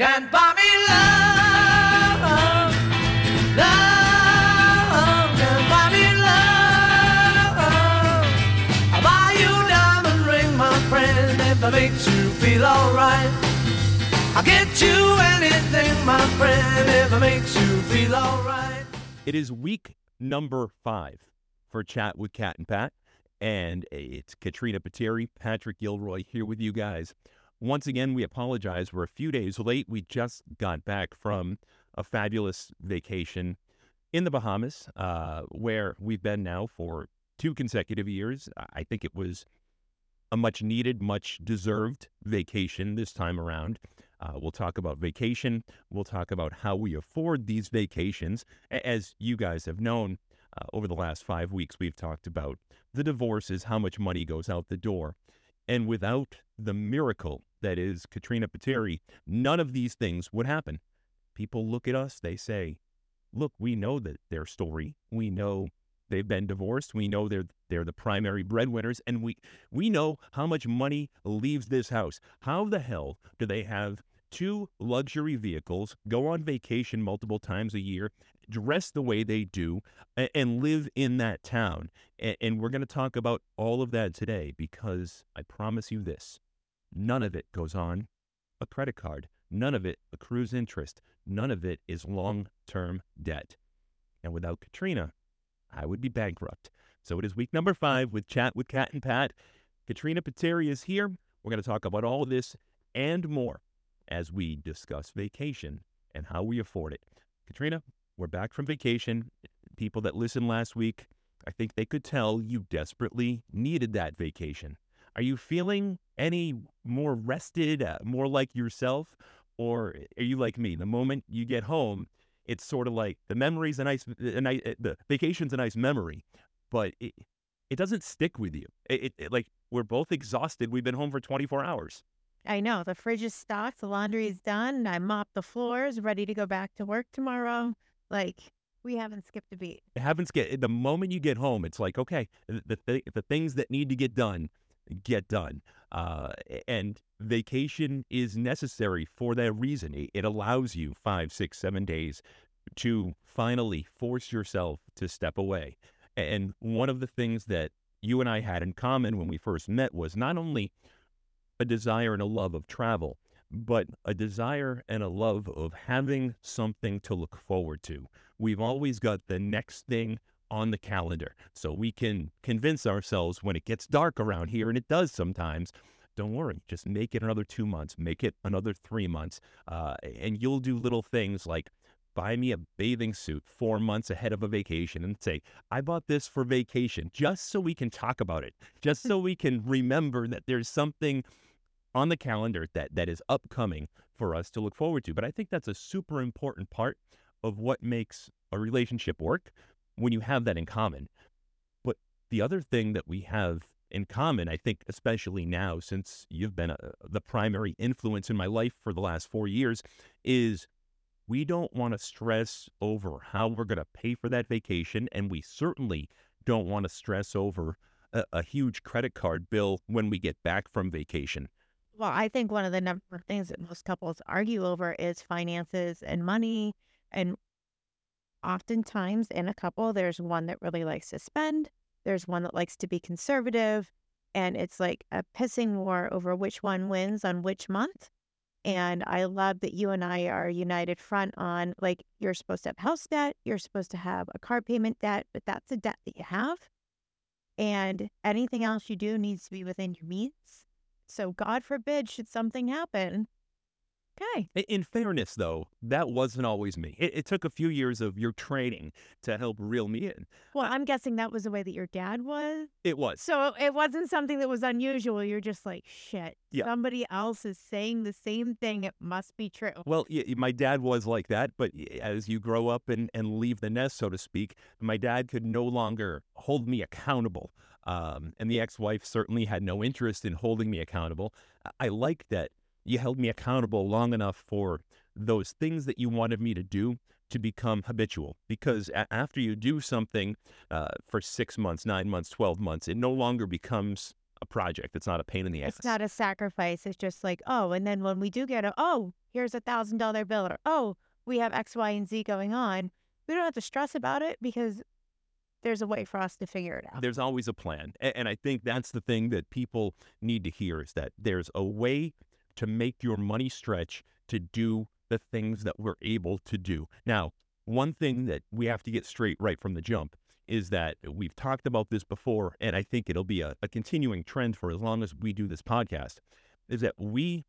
Can't buy me love, love, can't buy me love. I'll buy you a diamond ring, my friend, if it makes you feel alright. I'll get you anything, my friend, if it makes you feel alright. It is week number five for Chat with Kat and Pat, and it's Katrina Pateri, Patrick Gilroy here with you guys. Once again, we apologize. We're a few days late. We just got back from a fabulous vacation in the Bahamas, uh, where we've been now for two consecutive years. I think it was a much needed, much deserved vacation this time around. Uh, we'll talk about vacation. We'll talk about how we afford these vacations. As you guys have known, uh, over the last five weeks, we've talked about the divorces, how much money goes out the door. And without the miracle that is Katrina Pateri, none of these things would happen. People look at us, they say, look, we know that their story. We know they've been divorced. We know they're they're the primary breadwinners, and we we know how much money leaves this house. How the hell do they have two luxury vehicles, go on vacation multiple times a year, dress the way they do, a- and live in that town? A- And we're going to talk about all of that today because I promise you this none of it goes on a credit card. None of it accrues interest. None of it is long term debt. And without Katrina, I would be bankrupt. So it is week number five with Chat with Kat and Pat. Katrina Pateri is here. We're going to talk about all this and more as we discuss vacation and how we afford it. Katrina, we're back from vacation. People that listened last week, I think they could tell you desperately needed that vacation. Are you feeling any more rested, uh, more like yourself? Or eh, are you like me? The moment you get home, it's sort of like the memory's a nice, eh, a nice eh, the vacation's a nice memory, but it, it doesn't stick with you. It, it, it- like we're both exhausted. We've been home for 24 hours. I know the fridge is stocked, the laundry is done. I mopped the floors, ready to go back to work tomorrow. Like we haven't skipped a beat. It happens get the moment you get home, it's like okay, the the, th- the things that need to get done get done. Uh, and vacation is necessary for that reason. It, allows you five, six, seven days to finally force yourself to step away. And one of the things that you and I had in common when we first met was not only a desire and a love of travel, but a desire and a love of having something to look forward to. We've always got the next thing on the calendar so we can convince ourselves when it gets dark around here, and it does sometimes. Don't worry, just make it another two months, make it another three months, uh, and you'll do little things like buy me a bathing suit four months ahead of a vacation and say, I bought this for vacation, just so we can talk about it, just so we can remember that there's something on the calendar that that is upcoming for us to look forward to. But I think that's a super important part of what makes a relationship work when you have that in common. But the other thing that we have in common, I think, especially now since you've been a, the primary influence in my life for the last four years, is we don't want to stress over how we're going to pay for that vacation. And we certainly don't want to stress over a, a huge credit card bill when we get back from vacation. Well, I think one of the number of things that most couples argue over is finances and money. And oftentimes in a couple, there's one that really likes to spend, there's one that likes to be conservative, and it's like a pissing war over which one wins on which month. And I love that you and I are united front on like you're supposed to have house debt, you're supposed to have a car payment debt, but that's a debt that you have. And anything else you do needs to be within your means. So God forbid should something happen. Okay. In fairness, though, that wasn't always me. It, it took a few years of your training to help reel me in. Well, I'm guessing that was the way that your dad was. It was. So it wasn't something that was unusual. You're just like, shit, Yeah. somebody else is saying the same thing. It must be true. Well, y- y- my dad was like that, but as you grow up and, and leave the nest, so to speak, my dad could no longer hold me accountable. Um, and the ex wife certainly had no interest in holding me accountable. I- I like that you held me accountable long enough for those things that you wanted me to do to become habitual. Because a- after you do something uh, for six months, nine months, 12 months, it no longer becomes a project. It's not a pain in the ass. It's not a sacrifice. It's just like, oh, and then when we do get a, oh, here's a thousand dollar bill, or oh, we have X, Y, and Z going on. We don't have to stress about it because there's a way for us to figure it out. There's always a plan. And I think that's the thing that people need to hear is that there's a way to make your money stretch to do the things that we're able to do. Now, one thing that we have to get straight right from the jump is that we've talked about this before, and I think it'll be a, a continuing trend for as long as we do this podcast, is that we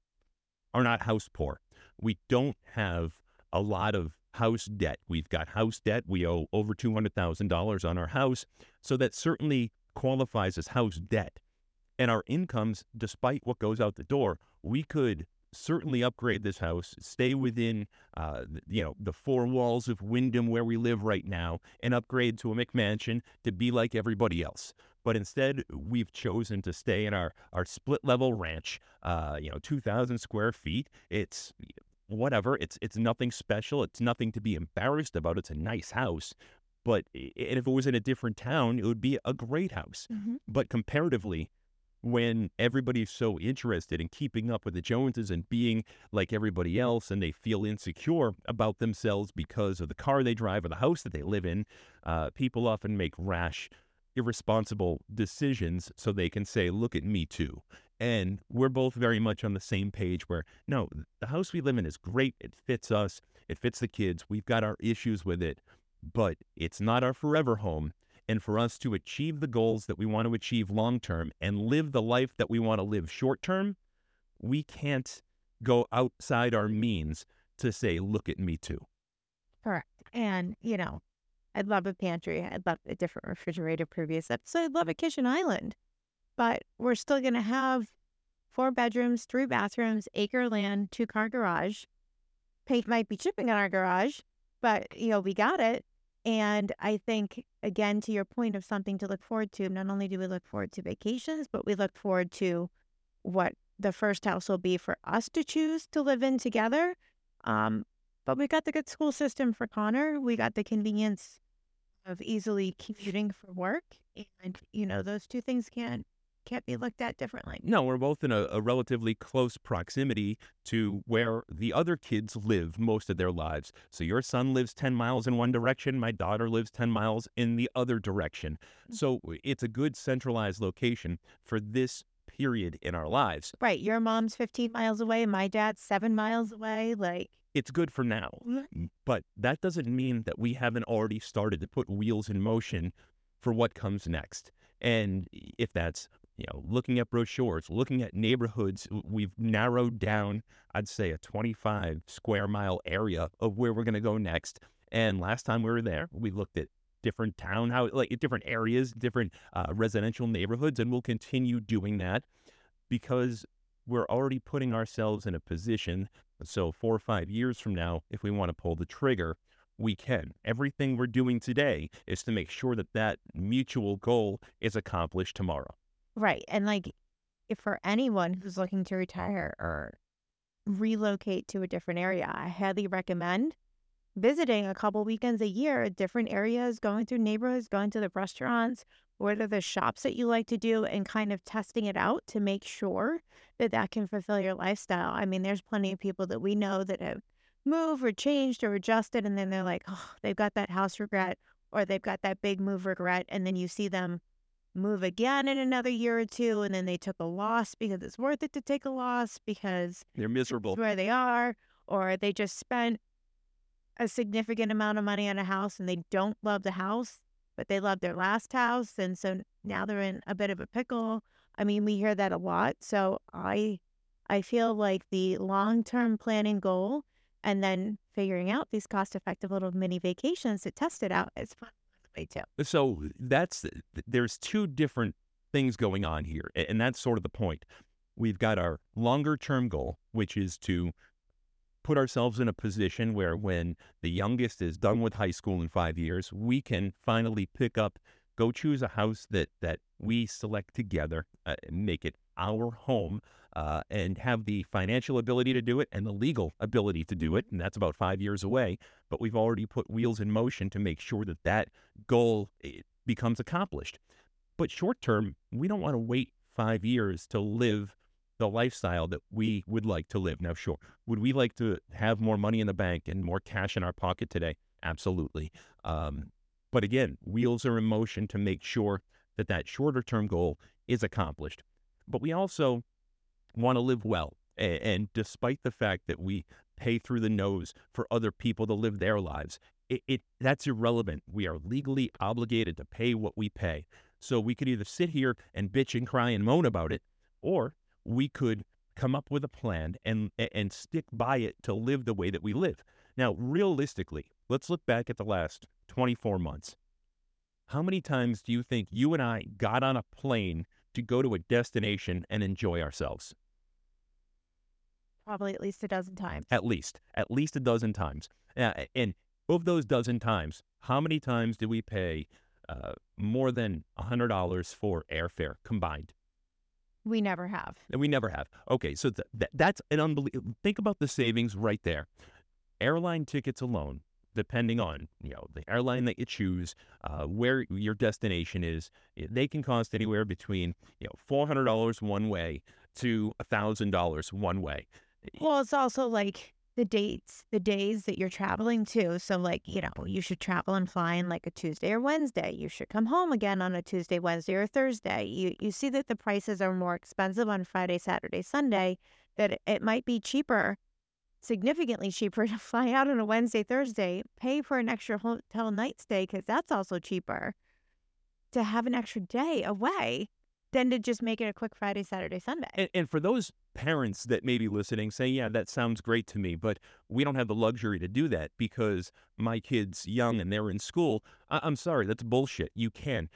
are not house poor. We don't have a lot of house debt. We've got house debt. We owe over $200,000 on our house. So that certainly qualifies as house debt. And our incomes, despite what goes out the door, we could certainly upgrade this house, stay within, uh, you know, the four walls of Wyndham where we live right now, and upgrade to a McMansion to be like everybody else. But instead, we've chosen to stay in our our split level ranch. Uh, you know, two thousand square feet. It's whatever. It's it's nothing special. It's nothing to be embarrassed about. It's a nice house. But and if it was in a different town, it would be a great house. Mhm. But comparatively, when everybody's so interested in keeping up with the Joneses and being like everybody else, and they feel insecure about themselves because of the car they drive or the house that they live in, uh, people often make rash, irresponsible decisions so they can say, Look at me too. And we're both very much on the same page where, no, the house we live in is great. It fits us, it fits the kids. We've got our issues with it, but it's not our forever home. And for us to achieve the goals that we want to achieve long term and live the life that we want to live short term, we can't go outside our means to say, look at me too. Correct. And, you know, I'd love a pantry. I'd love a different refrigerator previous episode. I'd love a kitchen island. But we're still going to have four bedrooms, three bathrooms, acre land, two car garage. Paint might be chipping on our garage, but, you know, we got it. And I think, again, to your point of something to look forward to, not only do we look forward to vacations, but we look forward to what the first house will be for us to choose to live in together. Um, but we got the good school system for Connor. We got the convenience of easily commuting for work, and you know those two things can't can't be looked at differently. No, we're both in a, a relatively close proximity to where the other kids live most of their lives. So your son lives 10 miles in one direction, my daughter lives 10 miles in the other direction. Mm. So it's a good centralized location for this period in our lives. Right, your mom's fifteen miles away, my dad's seven miles away. Like, It's good for now. But that doesn't mean that we haven't already started to put wheels in motion for what comes next. And if that's, you know, looking at brochures, looking at neighborhoods, we've narrowed down, I'd say, a 25 square mile area of where we're going to go next. And last time we were there, we looked at different townhouse, like different areas, different uh, residential neighborhoods, and we'll continue doing that because we're already putting ourselves in a position so, four or five years from now, if we want to pull the trigger, we can. Everything we're doing today is to make sure that that mutual goal is accomplished tomorrow. Right, and like, if for anyone who's looking to retire or relocate to a different area, I highly recommend visiting a couple weekends a year different areas, going through neighborhoods, going to the restaurants, what are the shops that you like to do, and kind of testing it out to make sure that that can fulfill your lifestyle. I mean, there's plenty of people that we know that have moved or changed or adjusted, and then they're like, oh, they've got that house regret or they've got that big move regret, and then you see them move again in another year or two, and then they took a loss because it's worth it to take a loss because They're miserable. where they are, or they just spent a significant amount of money on a house and they don't love the house, but they love their last house. And so now they're in a bit of a pickle. I mean, we hear that a lot. So I I feel like the long term planning goal and then figuring out these cost effective little mini vacations to test it out is fun way too. So, that's there's two different things going on here. And that's sort of the point. We've got our longer term goal, which is to put ourselves in a position where when the youngest is done with high school in five years, we can finally pick up, go choose a house that that we select together, uh, and make it our home, uh, and have the financial ability to do it and the legal ability to do it. And that's about five years away. But we've already put wheels in motion to make sure that that goal becomes accomplished. But short term, we don't want to wait five years to live the lifestyle that we would like to live. Now, sure, would we like to have more money in the bank and more cash in our pocket today? Absolutely. Um, but again, wheels are in motion to make sure that that shorter term goal is accomplished. But we also want to live well. And, and despite the fact that we pay through the nose for other people to live their lives, it, it that's irrelevant. We are legally obligated to pay what we pay. So we could either sit here and bitch and cry and moan about it, or we could come up with a plan and and stick by it to live the way that we live. Now, realistically, let's look back at the last 24 months. How many times do you think you and I got on a plane to go to a destination and enjoy ourselves? Probably at least a dozen times. At least, at least a dozen times. Uh, and of those dozen times, how many times do we pay uh, more than $100 for airfare combined? We never have. And we never have. Okay, so th- th- that's an unbelievable. Think about the savings right there. Airline tickets alone, depending on you know the airline that you choose, uh, where your destination is, they can cost anywhere between you know four hundred dollars one way to thousand dollars one way. Well, it's also like the dates, the days that you're traveling to. So, like, you know, you should travel and fly in like a Tuesday or Wednesday. You should come home again on a Tuesday, Wednesday, or Thursday. You you see that the prices are more expensive on Friday, Saturday, Sunday. That it might be cheaper, significantly cheaper to fly out on a Wednesday, Thursday, pay for an extra hotel night stay because that's also cheaper. To have an extra day away than to just make it a quick Friday, Saturday, Sunday. And, and, for those parents that may be listening, say, yeah, that sounds great to me, but we don't have the luxury to do that because my kid's young and they're in school. I- I'm sorry, that's bullshit. You can.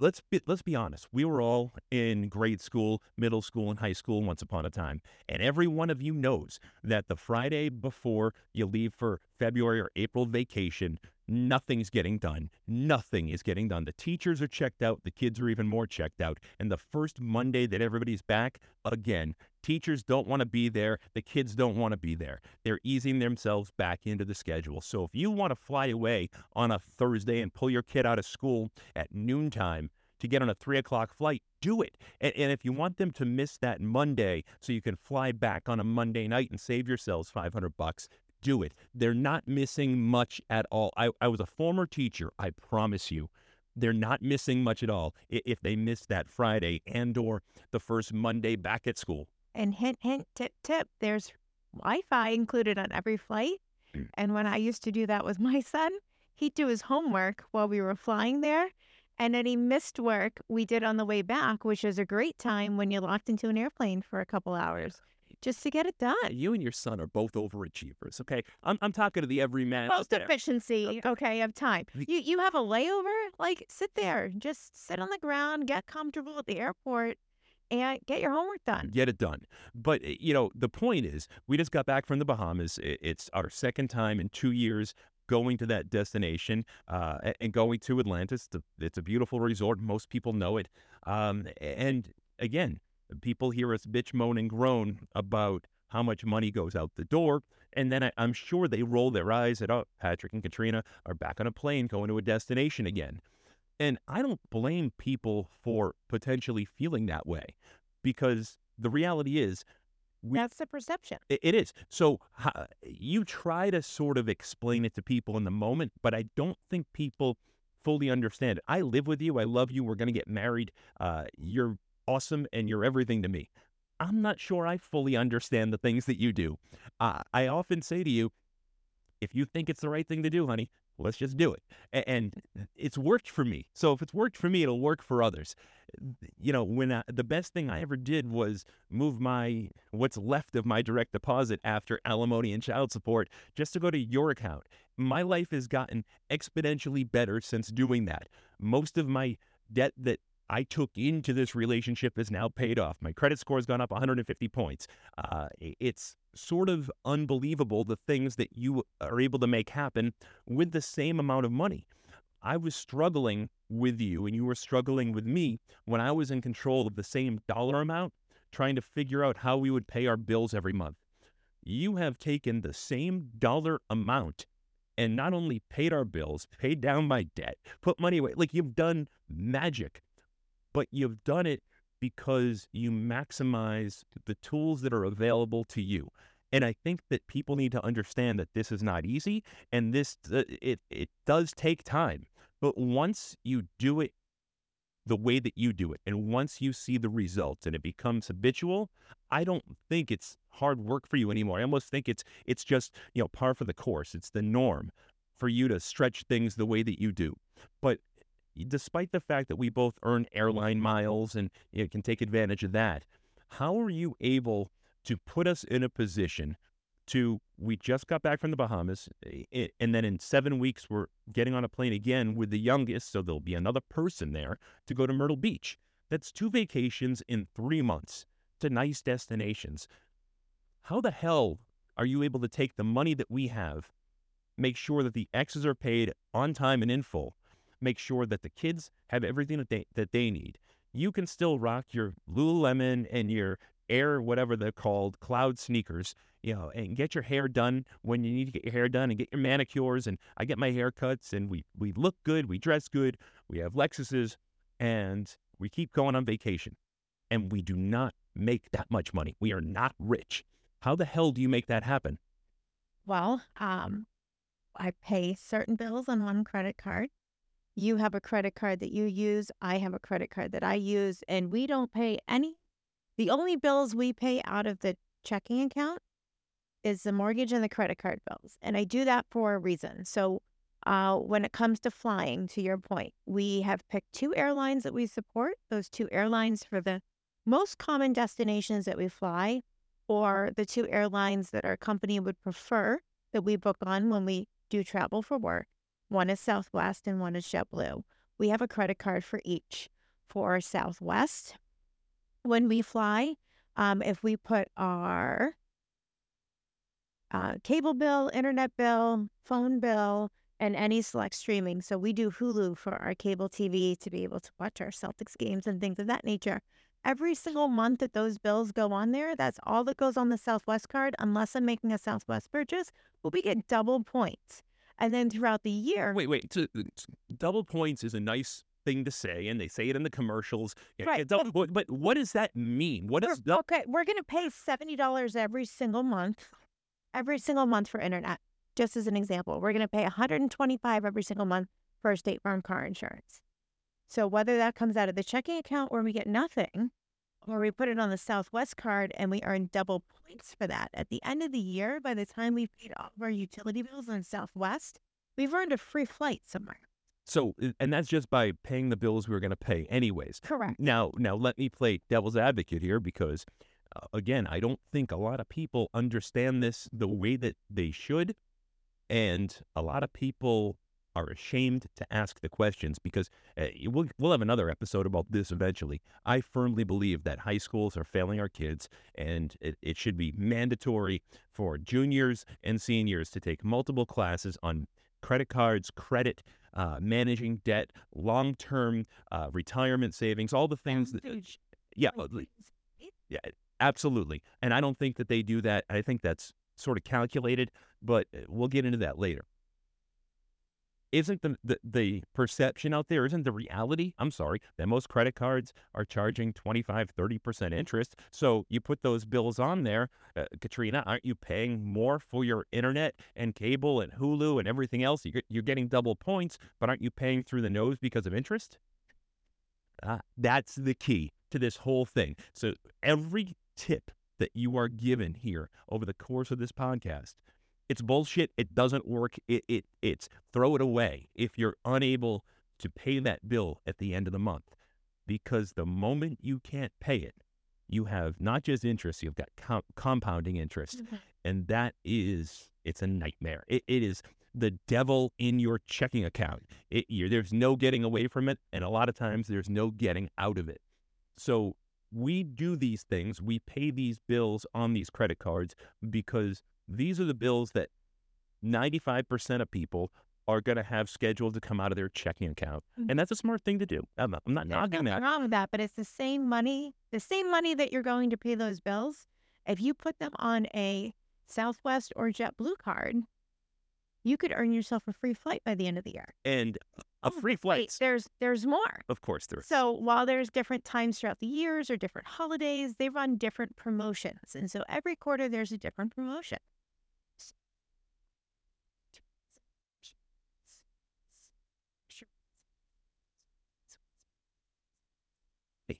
Let's be, let's be honest. We were all in grade school, middle school, and high school once upon a time. And every one of you knows that the Friday before you leave for February or April vacation, nothing's getting done. Nothing is getting done. The teachers are checked out. The kids are even more checked out. And the first Monday that everybody's back, again, teachers don't want to be there. The kids don't want to be there. They're easing themselves back into the schedule. So if you want to fly away on a Thursday and pull your kid out of school at noontime, to get on a three o'clock flight, do it. And, and, if you want them to miss that Monday so you can fly back on a Monday night and save yourselves 500 bucks, do it. They're not missing much at all. I, I was a former teacher. I promise you, they're not missing much at all if they miss that Friday and or the first Monday back at school. And hint, hint, tip, tip, there's Wi-Fi included on every flight. Mm. And when I used to do that with my son, he'd do his homework while we were flying there. And any missed work we did on the way back, which is a great time when you're locked into an airplane for a couple hours just to get it done. You and your son are both overachievers. Okay, I'm I'm talking to the everyman. Most efficiency. Okay, of time. You you have a layover. Like sit there, just sit on the ground, get comfortable at the airport. And get your homework done. Get it done. But, eh, you know, the point is, we just got back from the Bahamas. It's our second time in two years going to that destination uh, and going to Atlantis. It's a, beautiful resort. Most people know it. Um, and again, people hear us bitch, moan, and groan about how much money goes out the door. And then I, am sure they roll their eyes at, oh, Patrick and Katrina are back on a plane going to a destination again. And I don't blame people for potentially feeling that way because the reality is, we, that's the perception. it, it is. So uh, you try to sort of explain it to people in the moment, but I don't think people fully understand it. I live with you. I love you. We're going to get married. Uh, you're awesome and you're everything to me. I'm not sure I fully understand the things that you do. Uh, I often say to you, if you think it's the right thing to do, honey, let's just do it. And it's worked for me. So if it's worked for me, it'll work for others. You know, when I, the best thing I ever did was move my what's left of my direct deposit after alimony and child support just to go to your account. My life has gotten exponentially better since doing that. Most of my debt that I took into this relationship is now paid off. My credit score has gone up 150 points. Uh, it's sort of unbelievable the things that you are able to make happen with the same amount of money. I was struggling with you and you were struggling with me when I was in control of the same dollar amount, trying to figure out how we would pay our bills every month. You have taken the same dollar amount and not only paid our bills, paid down my debt, put money away. Like you've done magic but you've done it because you maximize the tools that are available to you. And I think that people need to understand that this is not easy and this uh, it it does take time. But once you do it the way that you do it and once you see the results and it becomes habitual, I don't think it's hard work for you anymore. I almost think it's it's just, you know, par for the course. It's the norm for you to stretch things the way that you do. But despite the fact that we both earn airline miles and you know, can take advantage of that, how are you able to put us in a position to we just got back from the Bahamas, eh, eh, and then in seven weeks we're getting on a plane again with the youngest, so there'll be another person there to go to Myrtle Beach. That's two vacations in three months to nice destinations. How the hell are you able to take the money that we have, make sure that the X's are paid on time and in full, make sure that the kids have everything that they that they need? You can still rock your Lululemon and your Air, whatever they're called, cloud sneakers, you know, and get your hair done when you need to get your hair done and get your manicures. And I get my haircuts and we, we look good, we dress good, we have Lexuses, and we keep going on vacation. And we do not make that much money. We are not rich. How the hell do you make that happen? Well, um, I pay certain bills on one credit card. You have a credit card that you use. I have a credit card that I use, and we don't pay any the only bills we pay out of the checking account is the mortgage and the credit card bills. And I do that for a reason. So, uh, when it comes to flying, to your point, we have picked two airlines that we support. Those two airlines for the most common destinations that we fly, or the two airlines that our company would prefer that we book on when we do travel for work. One is Southwest and one is JetBlue. We have a credit card for each. For Southwest, when we fly, um, if we put our uh, cable bill, internet bill, phone bill, and any select streaming. So we do Hulu for our cable TV to be able to watch our Celtics games and things of that nature. Every single month that those bills go on there, that's all that goes on the Southwest card, unless I'm making a Southwest purchase, but we get double points. And then throughout the year. Wait, wait. So, uh, double points is a nice thing to say, and they say it in the commercials. Right. But, but what does that mean? What is we're, okay? We're going to pay seventy dollars every single month, every single month for internet. Just as an example, we're going to pay one hundred and twenty-five every single month for State Farm car insurance. So whether that comes out of the checking account or we get nothing, or we put it on the Southwest card and we earn double points for that. At the end of the year, by the time we've paid all of our utility bills on Southwest, we've earned a free flight somewhere. So, and that's just by paying the bills we were going to pay anyways. Correct. Now, now let me play devil's advocate here because, uh, again, I don't think a lot of people understand this the way that they should, and a lot of people are ashamed to ask the questions because uh, we'll, we'll have another episode about this eventually. I firmly believe that high schools are failing our kids, and it, it should be mandatory for juniors and seniors to take multiple classes on credit cards, credit, uh, managing debt, long term uh, retirement savings, all the things that. Yeah, yeah, absolutely. And I don't think that they do that. I think that's sort of calculated, but uh, we'll get into that later isn't the, the, the perception out there, isn't the reality, I'm sorry, that most credit cards are charging 25, 30% interest. So you put those bills on there, uh, Katrina, aren't you paying more for your internet and cable and Hulu and everything else? You're, you're getting double points, but aren't you paying through the nose because of interest? Uh, that's the key to this whole thing. So every tip that you are given here over the course of this podcast it's bullshit. It doesn't work. It, it it's throw it away if you're unable to pay that bill at the end of the month, because the moment you can't pay it, you have not just interest, you've got com- compounding interest, mm-hmm. and that is it's a nightmare. It, it is the devil in your checking account. It, there's no getting away from it, and a lot of times there's no getting out of it. So we do these things. We pay these bills on these credit cards because these are the bills that 95% of people are going to have scheduled to come out of their checking account. Mm-hmm. And that's a smart thing to do. I'm not, I'm not knocking that. wrong with that, but it's the same money, the same money that you're going to pay those bills. If you put them on a Southwest or JetBlue card, you could earn yourself a free flight by the end of the year. And a Oh, free Wait, there's there's more. Of course, there. So while there's different times throughout the years or different holidays, they run different promotions. And so every quarter there's a different promotion.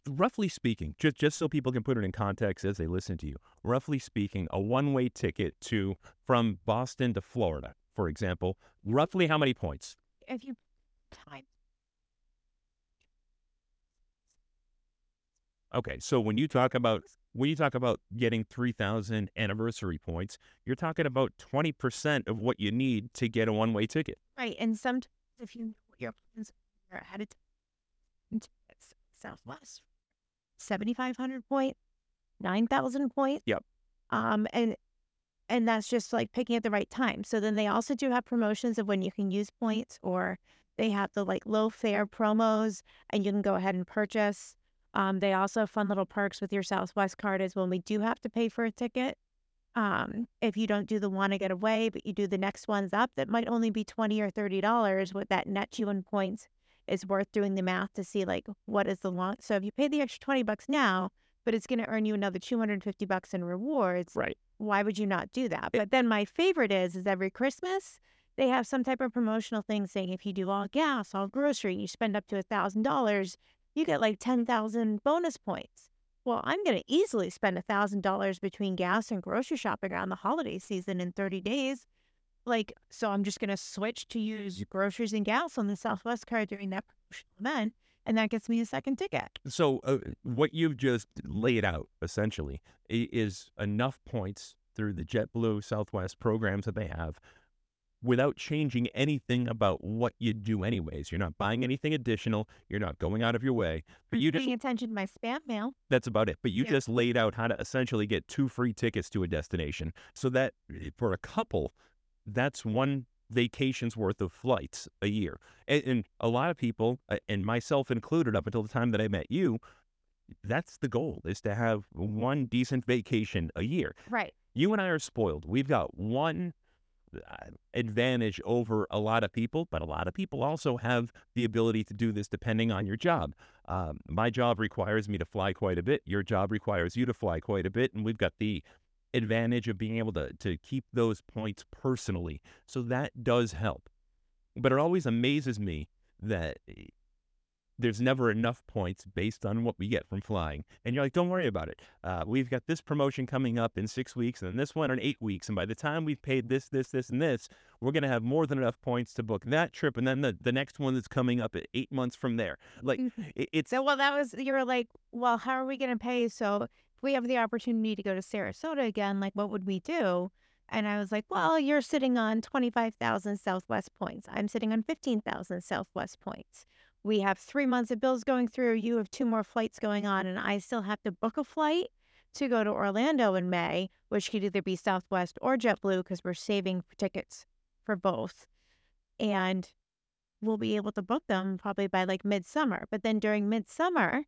Roughly speaking, just just so people can put it in context as they listen to you. Roughly speaking, a one-way ticket to from Boston to Florida, for example, roughly how many points? If you time Okay, so when you talk about when you talk about getting 3000 anniversary points, you're talking about 20% of what you need to get a one-way ticket. right, and sometimes if you know what your plans are ahead of time, Southwest, seventy five hundred point, nine thousand point. Yep. Um, and and that's just like picking at the right time. So then they also do have promotions of when you can use points, or they have the like low fare promos, and you can go ahead and purchase. Um, they also have fun little perks with your Southwest card is when we do have to pay for a ticket. Um, if you don't do the one to get away, but you do the next ones up, that might only be twenty or thirty dollars. What that net you in points is worth doing the math to see like what is the long. So if you pay the extra twenty bucks now, but it's going to earn you another two hundred and fifty bucks in rewards, Right. why would you not do that? But then my favorite is is every Christmas they have some type of promotional thing saying if you do all gas, all grocery, you spend up to a thousand dollars, you get like ten thousand bonus points. Well, I'm going to easily spend a thousand dollars between gas and grocery shopping around the holiday season in 30 days. Like, so I'm just going to switch to use groceries and gas on the Southwest card during that promotional event, and that gets me a second ticket. So uh, what you've just laid out essentially is enough points through the JetBlue Southwest programs that they have without changing anything about what you do anyways. You're not buying anything additional, you're not going out of your way, but you just paying attention to my spam mail. that's about it. But you Yeah. just laid out how to essentially get two free tickets to a destination. So that eh, for a couple, that's one vacation's worth of flights a year. And, and a lot of people, uh, and myself included, up until the time that I met you, that's the goal is to have one decent vacation a year. Right. You and I are spoiled. We've got one uh, advantage over a lot of people, but a lot of people also have the ability to do this depending on your job. Um, my job requires me to fly quite a bit. Your job requires you to fly quite a bit, and we've got the advantage of being able to to keep those points personally. So that does help. But it always amazes me that eh, there's never enough points based on what we get from flying. And you're like, don't worry about it. Uh, we've got this promotion coming up in six weeks, and then this one in eight weeks. And by the time we've paid this, this, this, and this, we're going to have more than enough points to book that trip. And then the, the next one that's coming up at eight months from there. Like, it, it's So, well, that was, you were like, well, how are we going to pay? So, we have the opportunity to go to Sarasota again, like, what would we do? And I was like, well, you're sitting on 25,000 Southwest points. I'm sitting on 15,000 Southwest points. We have three months of bills going through. You have two more flights going on, and I still have to book a flight to go to Orlando in May, which could either be Southwest or JetBlue because we're saving tickets for both. And we'll be able to book them probably by like midsummer. But then during midsummer,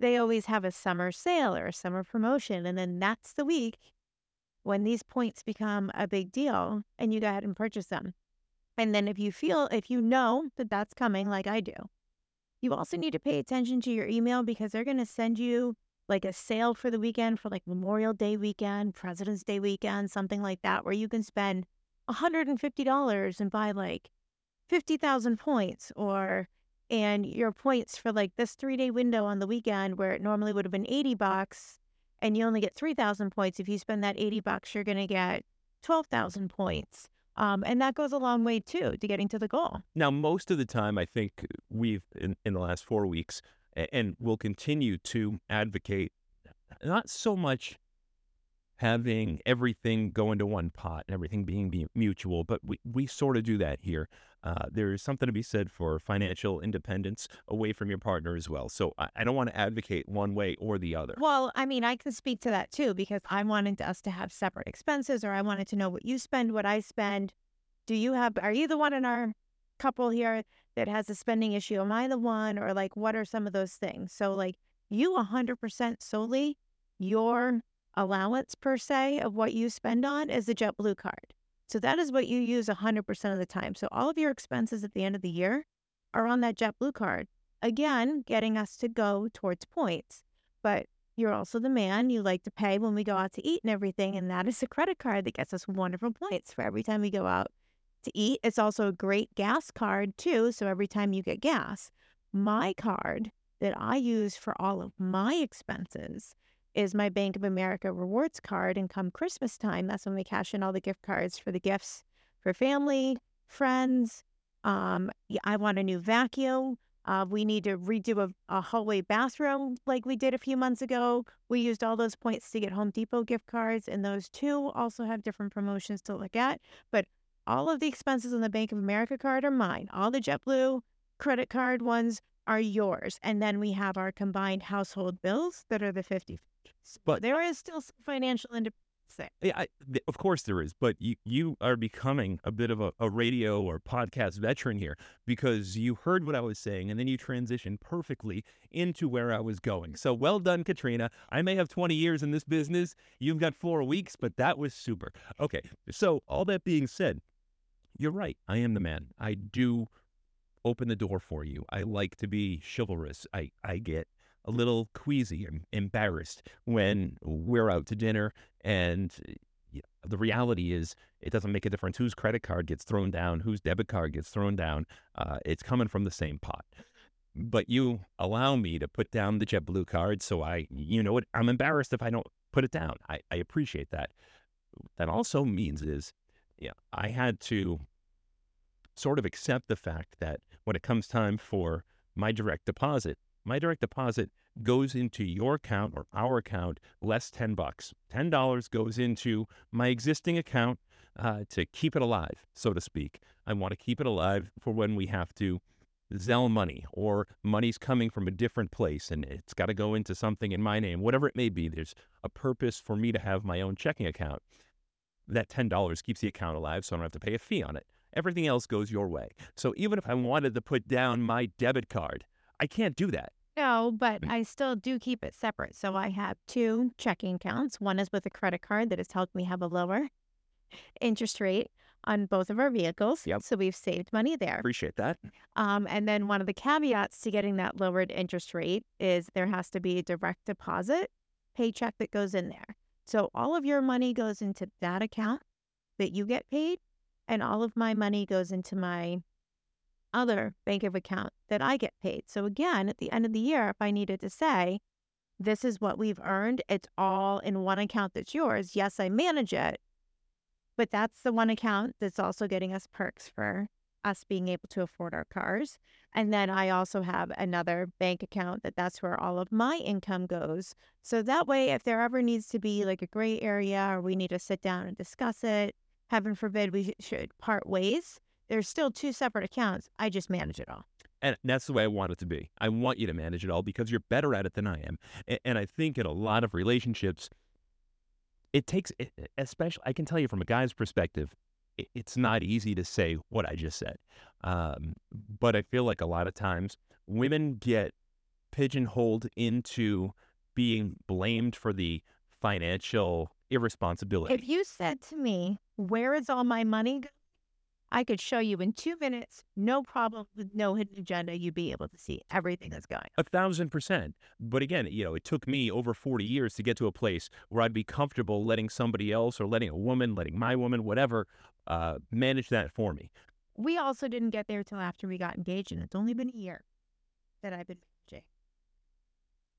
they always have a summer sale or a summer promotion. And then that's the week when these points become a big deal and you go ahead and purchase them. And then if you feel, if you know that that's coming, like I do, you also need to pay attention to your email because they're going to send you like a sale for the weekend for like Memorial Day weekend, President's Day weekend, something like that, where you can spend $150 and buy like 50,000 points or and your points for like this 3-day window on the weekend where it normally would have been 80 bucks and you only get 3,000 points if you spend that 80 bucks you're going to get 12,000 points. Um, and that goes a long way too to getting to the goal. Now, most of the time, I think we've in, in the last four weeks, and will continue to advocate not so much having everything go into one pot and everything being mutual, but we, we sort of do that here. Uh, there is something to be said for financial independence away from your partner as well. So I, I don't want to advocate one way or the other. Well, I mean, I can speak to that too because I wanted us to have separate expenses or I wanted to know what you spend, what I spend. Do you have, are you the one in our couple here that has a spending issue? Am I the one? Or like, what are some of those things? So, like, you 100% solely, your allowance per se of what you spend on is the JetBlue card. So that is what you use 100% of the time. So all of your expenses at the end of the year are on that JetBlue card. Again, getting us to go towards points. But you're also the man. You like to pay when we go out to eat and everything. And that is a credit card that gets us wonderful points for every time we go out to eat. It's also a great gas card, too. So every time you get gas, my card that I use for all of my expenses is my Bank of America rewards card. And come Christmas time, that's when we cash in all the gift cards for the gifts for family, friends. Um, I want a new vacuum. Uh, we need to redo a, a hallway bathroom like we did a few months ago. We used all those points to get Home Depot gift cards, and those too also have different promotions to look at. But all of the expenses on the Bank of America card are mine. All the JetBlue credit card ones are yours. And then we have our combined household bills that are the 50 But there is still some financial independence there. Yeah, I, th- of course there is, but you you are becoming a bit of a, a radio or podcast veteran here because you heard what I was saying and then you transitioned perfectly into where I was going. So well done, Katrina. I may have 20 years in this business. You've got four weeks, but that was super. Okay, so all that being said, you're right. I am the man. I do open the door for you. I like to be chivalrous. I, I get a little queasy and embarrassed when we're out to dinner and the reality is it doesn't make a difference whose credit card gets thrown down whose debit card gets thrown down uh, it's coming from the same pot. But you allow me to put down the jetblue card so i you know what i'm embarrassed if i don't put it down. I, I appreciate that. That also means is yeah i had to sort of accept the fact that when it comes time for my direct deposit my direct deposit goes into your account or our account less 10 bucks. $10 goes into my existing account uh, to keep it alive, so to speak. I want to keep it alive for when we have to Zelle money or money's coming from a different place and it's got to go into something in my name, whatever it may be. There's a purpose for me to have my own checking account. That $10 keeps the account alive so I don't have to pay a fee on it. Everything else goes your way. So even if I wanted to put down my debit card, I can't do that. No, but I still do keep it separate. So I have two checking accounts. One is with a credit card that has helped me have a lower interest rate on both of our vehicles. Yep. So we've saved money there. Appreciate that. Um, and then one of the caveats to getting that lowered interest rate is there has to be a direct deposit paycheck that goes in there. So all of your money goes into that account that you get paid, and all of my money goes into my other bank of account that I get paid. So again, at the end of the year, if I needed to say, this is what we've earned, it's all in one account that's yours. Yes, I manage it, but that's the one account that's also getting us perks for us being able to afford our cars. And then I also have another bank account that that's where all of my income goes. So that way, if there ever needs to be like a gray area or we need to sit down and discuss it, heaven forbid we should part ways, there's still two separate accounts. I just manage it all. And that's the way I want it to be. I want you to manage it all because you're better at it than I am. And I think in a lot of relationships, it takes, especially, I can tell you from a guy's perspective, it's not easy to say what I just said. Um, but I feel like a lot of times women get pigeonholed into being blamed for the financial irresponsibility. If you said to me, Where is all my money I could show you in two minutes, no problem, with no hidden agenda. You'd be able to see everything that's going on. A thousand percent. But again, you know, it took me over 40 years to get to a place where I'd be comfortable letting somebody else or letting a woman, letting my woman, whatever, uh, manage that for me. We also didn't get there till after we got engaged, and it's only been a year that I've been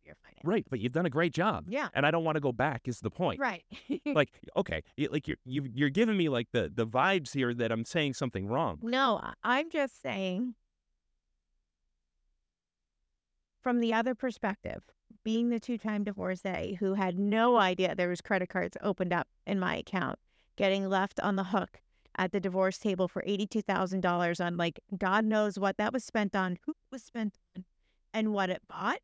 your finance. Right, but you've done a great job. Yeah. And I don't want to go back. Is the point? Right. like, okay, like you're you, you're giving me like the the vibes here that I'm saying something wrong. No, I'm just saying from the other perspective, being the two-time divorcee who had no idea there was credit cards opened up in my account, getting left on the hook at the divorce table for $82,000 on like God knows what that was spent on, who was spent on, and what it bought.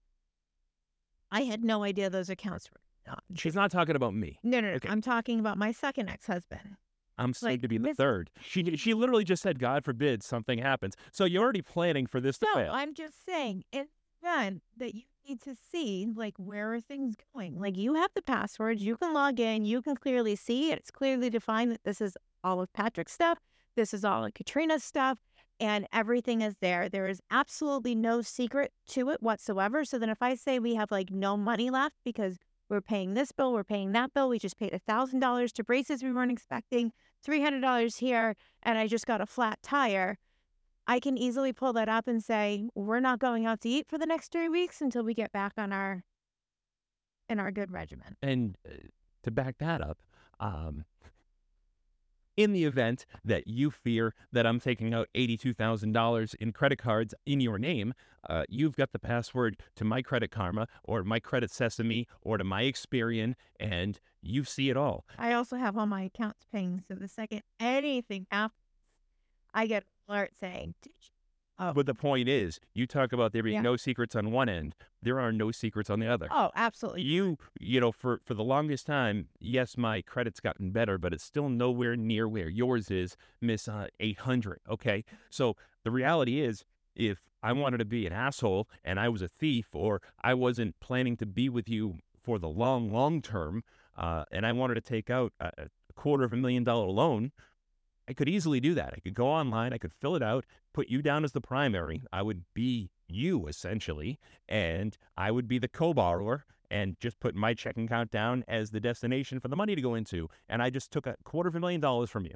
I had no idea those accounts were not. She's not talking about me. No, no, no. Okay. I'm talking about my second ex-husband. I'm soon Like, to be the Miss- third. She she literally just said, God forbid something happens. So you're already planning for this to No, fail. I'm just saying in the that you need to see like where are things going. Like you have the passwords, you can log in, you can clearly see it. It's clearly defined that this is all of Patrick's stuff. This is all of Katrina's stuff. And everything is there. There is absolutely no secret to it whatsoever. So then if I say we have like no money left because we're paying this bill, we're paying that bill, we just paid a thousand dollars to braces we weren't expecting, three hundred dollars here, and I just got a flat tire. I can easily pull that up and say, we're not going out to eat for the next three weeks until we get back on our in our good regimen. And uh, to back that up, um, in the event that you fear that I'm taking out $82,000 in credit cards in your name, uh, you've got the password to my Credit Karma or my Credit Sesame or to my Experian, and you see it all. I also have all my accounts paying. So the second anything happens, I get alert saying, Did? Oh, But the point is, you talk about there being Yeah. no secrets on one end, there are no secrets on the other. oh absolutely. You, you know, for for the longest time, yes, my credit's gotten better, but it's still nowhere near where yours is, Miss uh, 800. Okay, so the reality is, if I wanted to be an asshole and I was a thief, or I wasn't planning to be with you for the long, long term, uh, and I wanted to take out a, a quarter of a million dollar loan, I could easily do that. I could go online, I could fill it out, put you down as the primary. I would be you essentially, and I would be the co-borrower and just put my checking account down as the destination for the money to go into. And I just took a quarter of a million dollars from you.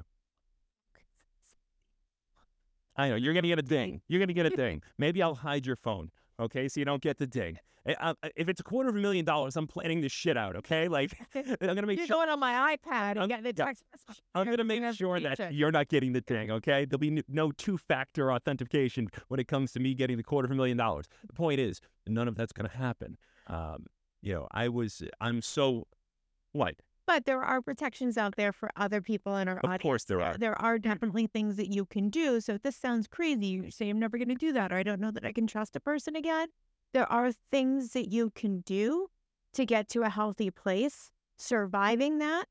I know you're gonna get a ding. You're gonna get a ding. Maybe I'll hide your phone, okay, so you don't get the ding. Eh, uh, If it's a quarter of a million dollars, I'm planning this shit out, okay? Like I'm gonna make You're sure. going on my iPad I'm- and getting the yeah. text message. I'm to make sure that you're not getting the ding, okay? There'll be no two factor authentication when it comes to me getting the quarter of a million dollars. The point is, none of that's going to happen. Um, you know, I was, I'm so, what? But there are protections out there for other people in our Of audience. course there are. There are definitely things that you can do. So if this sounds crazy, you say I'm never going to do that, or I don't know that I can trust a person again. There are things that you can do to get to a healthy place, surviving that,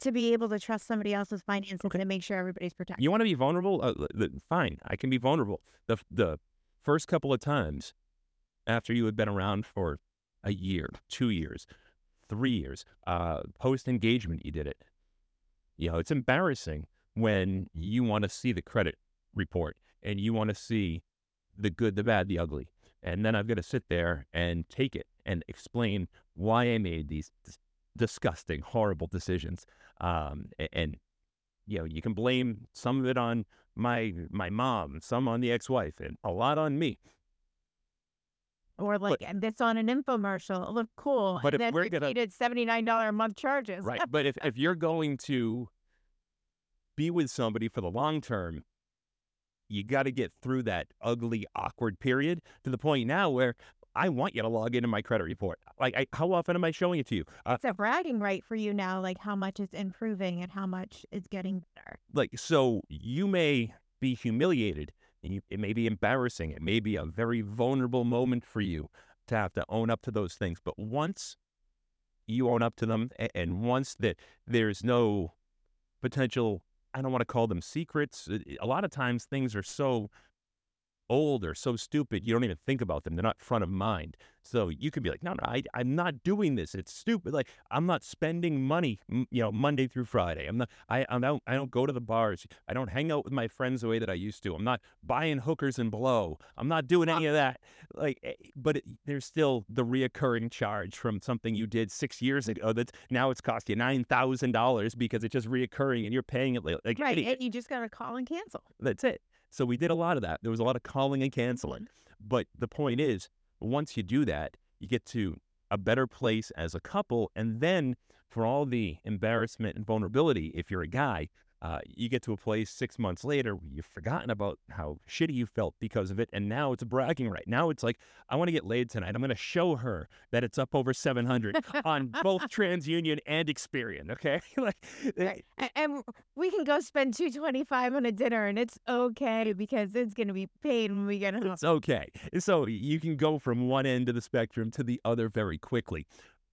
to be able to trust somebody else's finances and to make sure everybody's protected. You want to be vulnerable? Uh, fine, I can be vulnerable. The, the first couple of times after you had been around for a year, two years, three years, uh, post engagement, you did it. You know, it's embarrassing when you want to see the credit report and you want to see the good, the bad, the ugly. And then I've got to sit there and take it and explain why I made these dis- disgusting, horrible decisions. Um, and, you know, you can blame some of it on my my mom, some on the ex-wife, and a lot on me. Or like and this on an infomercial, it looked cool. But and if then we're gonna- repeated $79 a month charges. Right. but if, if you're going to be with somebody for the long term, you got to get through that ugly, awkward period to the point now where I want you to log into my credit report. Like, I, how often am I showing it to you? Uh, it's a bragging right for you now, like how much it's improving and how much it's getting better. like, so you may be humiliated. And you, it may be embarrassing. It may be a very vulnerable moment for you to have to own up to those things. But once you own up to them, a- and once that there's no potential, I don't want to call them secrets. A lot of times things are so old or so stupid, you don't even think about them. They're not front of mind. So you could be like, no, no, I, I'm not doing this. It's stupid. Like I'm not spending money, you know, Monday through Friday. I'm not, I, I don't, I don't go to the bars. I don't hang out with my friends the way that I used to. I'm not buying hookers and blow. I'm not doing any of that. Like, eh, but it, there's still the reoccurring charge from something you did six years ago. That's now it's cost you nine thousand dollars because it's just reoccurring and you're paying it like, Right. idiot. And you just got to call and cancel. That's it. So we did a lot of that. There was a lot of calling and canceling. Mm-hmm. But the point is, once you do that, you get to a better place as a couple. And then for all the embarrassment and vulnerability, if you're a guy, uh, you get to a place six months later where you've forgotten about how shitty you felt because of it. And now it's a bragging right. Now it's like, I want to get laid tonight. I'm going to show her that it's up over 700 on both TransUnion and Experian. Okay. like, Right. And we can go spend two twenty five on a dinner, and it's okay because it's gonna be paid when we get home. It's okay. So you can go from one end of the spectrum to the other very quickly.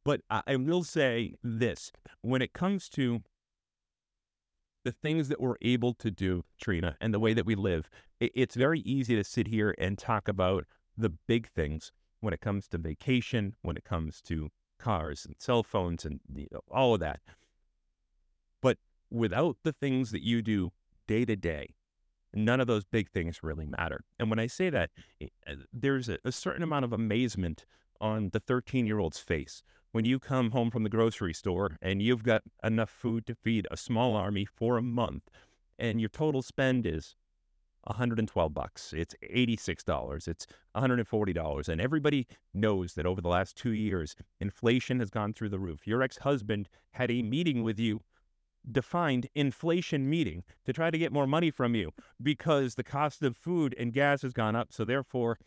But I will say this when it comes to the things that we're able to do, Trina, and the way that we live. It's very easy to sit here and talk about the big things when it comes to vacation, when it comes to cars and cell phones and you know, all of that. But without the things that you do day to day, none of those big things really matter. And when I say that, uh, there's a, a certain amount of amazement on the 13 year old's face when you come home from the grocery store and you've got enough food to feed a small army for a month and your total spend is 112 bucks. It's $86. It's $140. And everybody knows that over the last two years, inflation has gone through the roof. Your ex husband had a meeting with you, defined inflation meeting, to try to get more money from you because the cost of food and gas has gone up. So, therefore,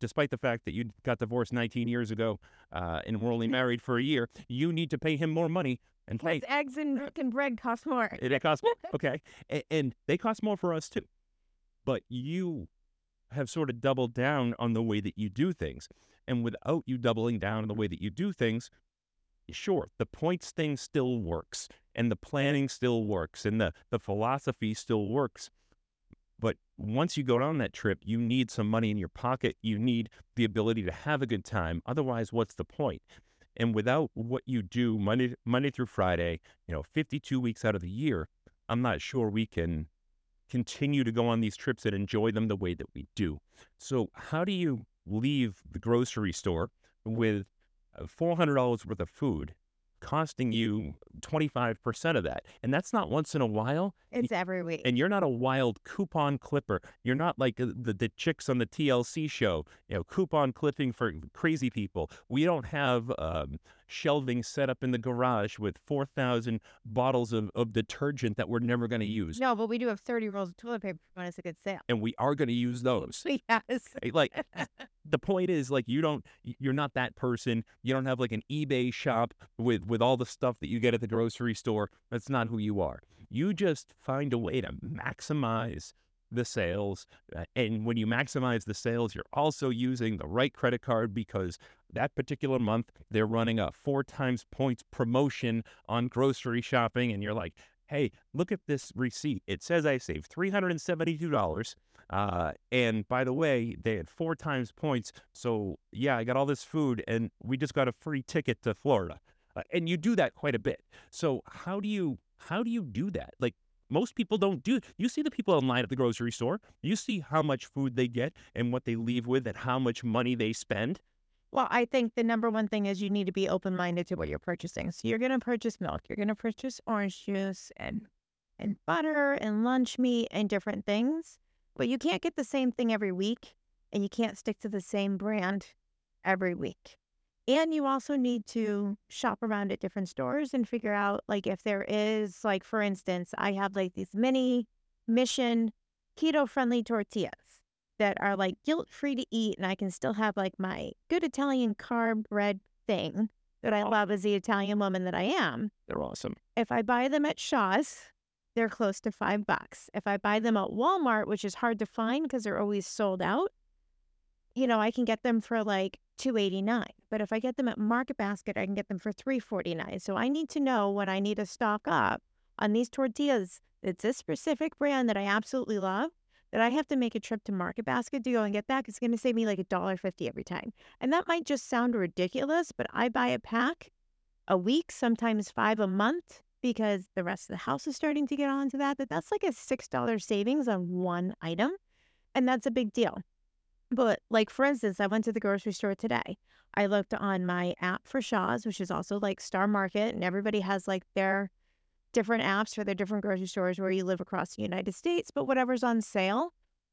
despite the fact that you got divorced 19 years ago uh, and were only married for a year, you need to pay him more money. And pay. eggs and, and bread cost more. It costs more. Okay. and, and they cost more for us too but you have sort of doubled down on the way that you do things. And without you doubling down on the way that you do things, sure, the points thing still works and the planning still works and the, the philosophy still works. But once you go on that trip, you need some money in your pocket. You need the ability to have a good time. Otherwise, what's the point? And without what you do Monday, Monday through Friday, you know, 52 weeks out of the year, I'm not sure we can continue to go on these trips and enjoy them the way that we do. So, how do you leave the grocery store with uh, $400 worth of food costing you 25% of that. And that's not once in a while. It's every week. And you're not a wild coupon clipper. You're not like uh, the, the chicks on the TLC show, you know, coupon clipping for crazy people. We don't have um, shelving set up in the garage with 4,000 bottles of, of detergent that we're never going to mm, use. No, but we do have 30 rolls of toilet paper when it's a good sale. And we are going to use those. Yes. Like the point is like you don't you're not that person. You don't have like an eBay shop with with all the stuff that you get at the grocery store. That's not who you are. You just find a way to maximize the sales. Uh, and when you maximize the sales, you're also using the right credit card because that particular month they're running a four times points promotion on grocery shopping. And you're like, hey, look at this receipt. It says I saved $372. Uh, and by the way, they had four times points. So yeah, I got all this food and we just got a free ticket to Florida. Uh, and you do that quite a bit. So how do you how do you do that? Like most people don't do. You see the people online at the grocery store. You see how much food they get and what they leave with and how much money they spend. Well, I think the number one thing is you need to be open minded to what you're purchasing. So you're going to purchase milk, you're going to purchase orange juice and and butter and lunch meat and different things, but you can't get the same thing every week and you can't stick to the same brand every week. And you also need to shop around at different stores and figure out like if there is like for instance, I have like these mini mission keto friendly tortillas that are like guilt free to eat and I can still have like my good Italian carb bread thing that I love as the Italian woman that I am. They're awesome. If I buy them at Shaw's, they're close to five bucks. If I buy them at Walmart, which is hard to find because they're always sold out, you know, I can get them for like 289. But if I get them at Market Basket, I can get them for 349. So I need to know what I need to stock up on these tortillas. It's a specific brand that I absolutely love that I have to make a trip to Market Basket to go and get that. It's going to save me like a dollar fifty every time. And that might just sound ridiculous, but I buy a pack a week, sometimes five a month because the rest of the house is starting to get onto that. That that's like a $6 savings on one item. And that's a big deal. But like for instance, I went to the grocery store today. I looked on my app for Shaw's, which is also like Star Market, and everybody has like their different apps for their different grocery stores where you live across the United States, but whatever's on sale.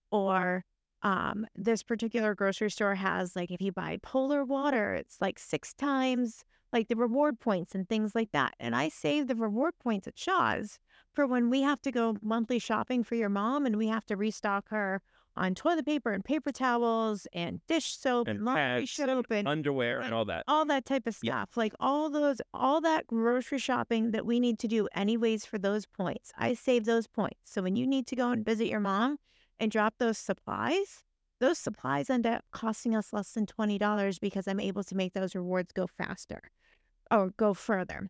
Or um, this particular grocery store has like if you buy polar water, it's like six times like the reward points and things like that. And I save the reward points at Shaw's for when we have to go monthly shopping for your mom and we have to restock her on toilet paper and paper towels and dish soap And laundry pads, soap and Underwear and all that. all that type of Yeah. stuff. Like all those, all that grocery shopping that we need to do anyways for those points. I save those points. So when you need to go and visit your mom and drop those supplies, those supplies end up costing us less than $20 because I'm able to make those rewards go faster or go further.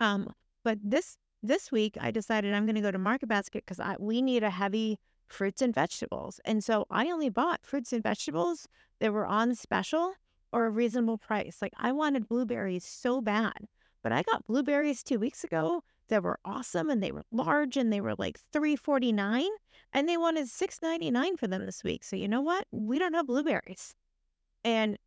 Um, but this this week I decided I'm going to go to Market Basket because I we need a heavy fruits and vegetables, and so I only bought fruits and vegetables that were on special or a reasonable price. Like I wanted blueberries so bad, but I got blueberries two weeks ago that were awesome and they were large and they were like three forty nine, and they wanted six ninety nine for them this week. So you know what? We don't have blueberries, and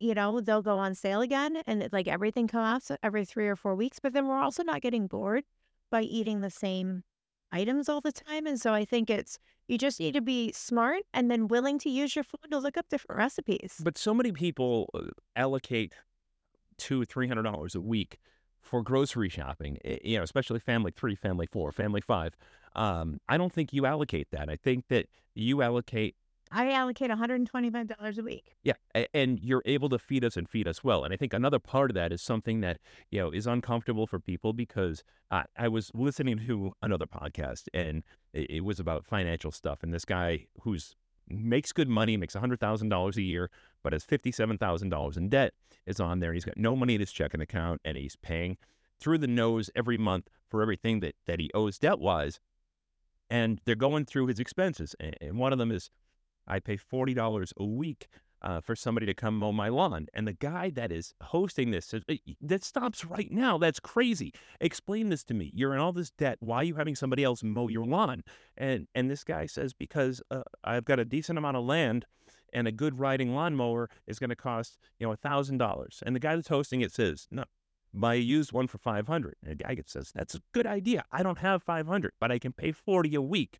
you know they'll go on sale again, and like everything comes every three or four weeks. But then we're also not getting bored by eating the same items all the time, and so I think it's you just need to be smart and then willing to use your phone to look up different recipes. But so many people uh, allocate two, three hundred dollars a week for grocery shopping. eh, You know, especially family three, family four, family five. Um, I don't think you allocate that. I think that you allocate, I allocate one hundred and twenty five dollars a week. yeah, and you're able to feed us and feed us well. And I think another part of that is something that you know is uncomfortable for people because I, I was listening to another podcast and it, it was about financial stuff. And this guy who's makes good money, makes hundred thousand dollars a year, but has fifty seven thousand dollars in debt is on there. He's got no money in his checking account, and he's paying through the nose every month for everything that that he owes debt wise. And they're going through his expenses, and, and one of them is, I pay forty dollars a week. Uh, for somebody to come mow my lawn. And the guy that is hosting this says, "Eh, That stops right now. That's crazy. Explain this to me. You're in all this debt. Why are you having somebody else mow your lawn? And and this guy says, Because uh, I've got a decent amount of land and a good riding lawnmower is going to cost, you know, a thousand dollars. And the guy that's hosting it says, No, buy a used one for five hundred. And the guy says, That's a good idea. I don't have five hundred, but I can pay forty a week.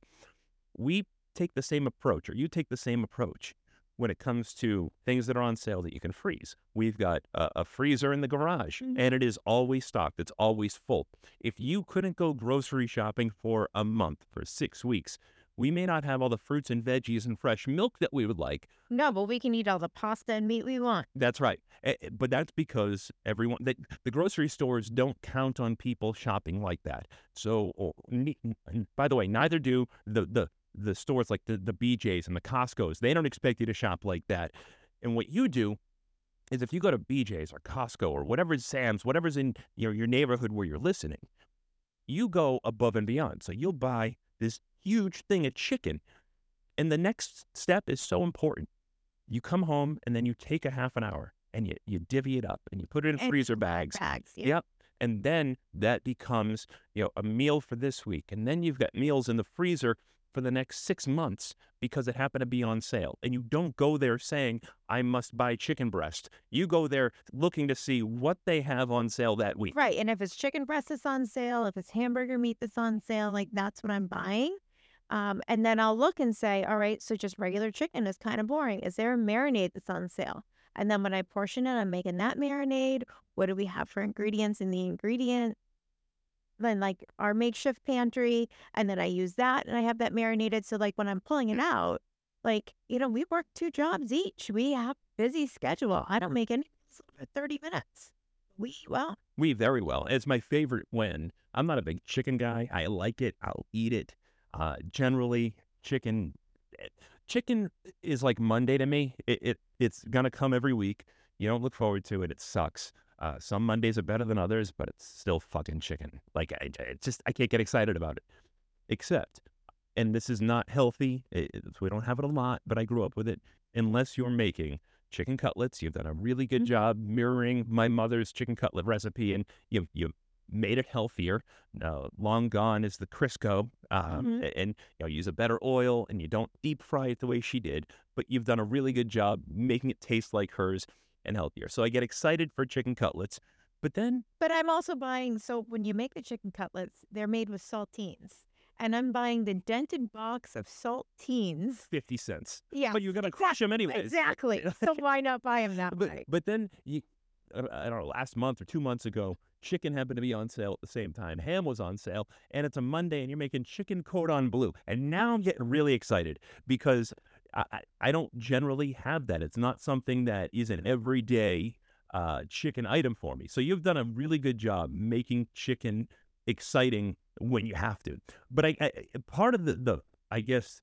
We take the same approach, or you take the same approach when it comes to things that are on sale that you can freeze. We've got a, a freezer in the garage Mhm. and it is always stocked. It's always full. If you couldn't go grocery shopping for a month, for six weeks, we may not have all the fruits and veggies and fresh milk that we would like. No, but we can eat all the pasta and meat we want. That's right. But that's because everyone, that the grocery stores don't count on people shopping like that. So, by the way, neither do the, the, the stores like the, the BJ's and the Costco's. They don't expect you to shop like that. And what you do is if you go to BJ's or Costco or whatever Sam's, whatever's in your, your neighborhood where you're listening, you go above and beyond. So you'll buy this huge thing of chicken. And the next step is so important. You come home and then you take a half an hour and you, you divvy it up and you put it in And freezer bags. Bags. yeah. Yep. And then that becomes, you know, a meal for this week. And then you've got meals in the freezer for the next six months because it happened to be on sale. And you don't go there saying, I must buy chicken breast. You go there looking to see what they have on sale that week. Right. And if it's chicken breast that's on sale, if it's hamburger meat that's on sale, like that's what I'm buying. Um, and then I'll look and say, all right, so just regular chicken is kind of boring. Is there a marinade that's on sale? And then when I portion it, I'm making that marinade. What do we have for ingredients in the ingredient? Then like our makeshift pantry, and then I use that and I have that marinated. So like when I'm pulling it out, like, you know, we work two jobs each. We have busy schedule. I don't make any for 30 minutes. We well. We very well. It's my favorite when I'm not a big chicken guy. I like it. I'll eat it. Uh, generally, chicken eh, chicken is like Monday to me. It, it it's gonna come every week. You don't look forward to it. It sucks. Uh, some Mondays are better than others, but it's still fucking chicken. Like I, I just I can't get excited about it. Except, and this is not healthy. It, it's- we don't have it a lot, but I grew up with it. Unless you're making chicken cutlets, you've done a really good Mhm. job mirroring my mother's chicken cutlet recipe, and you you made it healthier. Uh, long gone is the Crisco, um, Mhm. and you know use a better oil, and you don't deep fry it the way she did. But you've done a really good job making it taste like hers and healthier. So I get excited for chicken cutlets, but then But I'm also buying, so when you make the chicken cutlets, they're made with saltines. And I'm buying the dented box of saltines. fifty cents. Yeah. But you're gonna crush them anyways. Exactly. So why not buy them that But way? but then you, I don't- I don't know, last month or two months ago, chicken happened to be on sale at the same time. Ham was on sale, and it's a Monday, and you're making chicken cordon bleu. And now I'm getting really excited because I, I, don't generally have that. It's not something that is an everyday uh, chicken item for me. So you've done a really good job making chicken exciting when you have to. But I, I part of the, the I guess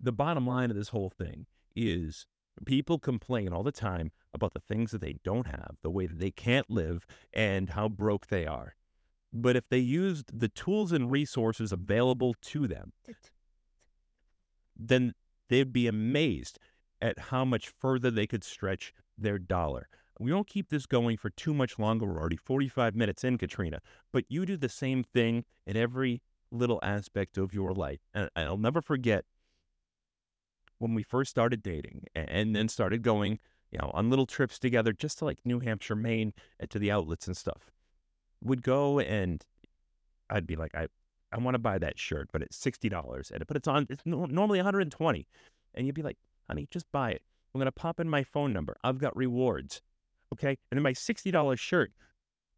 the bottom line of this whole thing is people complain all the time about the things that they don't have, the way that they can't live, and how broke they are. But if they used the tools and resources available to them, then they'd be amazed at how much further they could stretch their dollar. We won't keep this going for too much longer. We're already 45 minutes in, Katrina. But you do the same thing in every little aspect of your life. And I'll never forget when we first started dating and then started going, you know, on little trips together, just to like New Hampshire, Maine, and to the outlets and stuff. Would go and I'd be like, I, I want to buy that shirt, but it's sixty dollars, and but it's on. It's normally one hundred and twenty, and you'd be like, honey, just buy it. I'm gonna pop in my phone number. I've got rewards, okay? And then my sixty dollars shirt,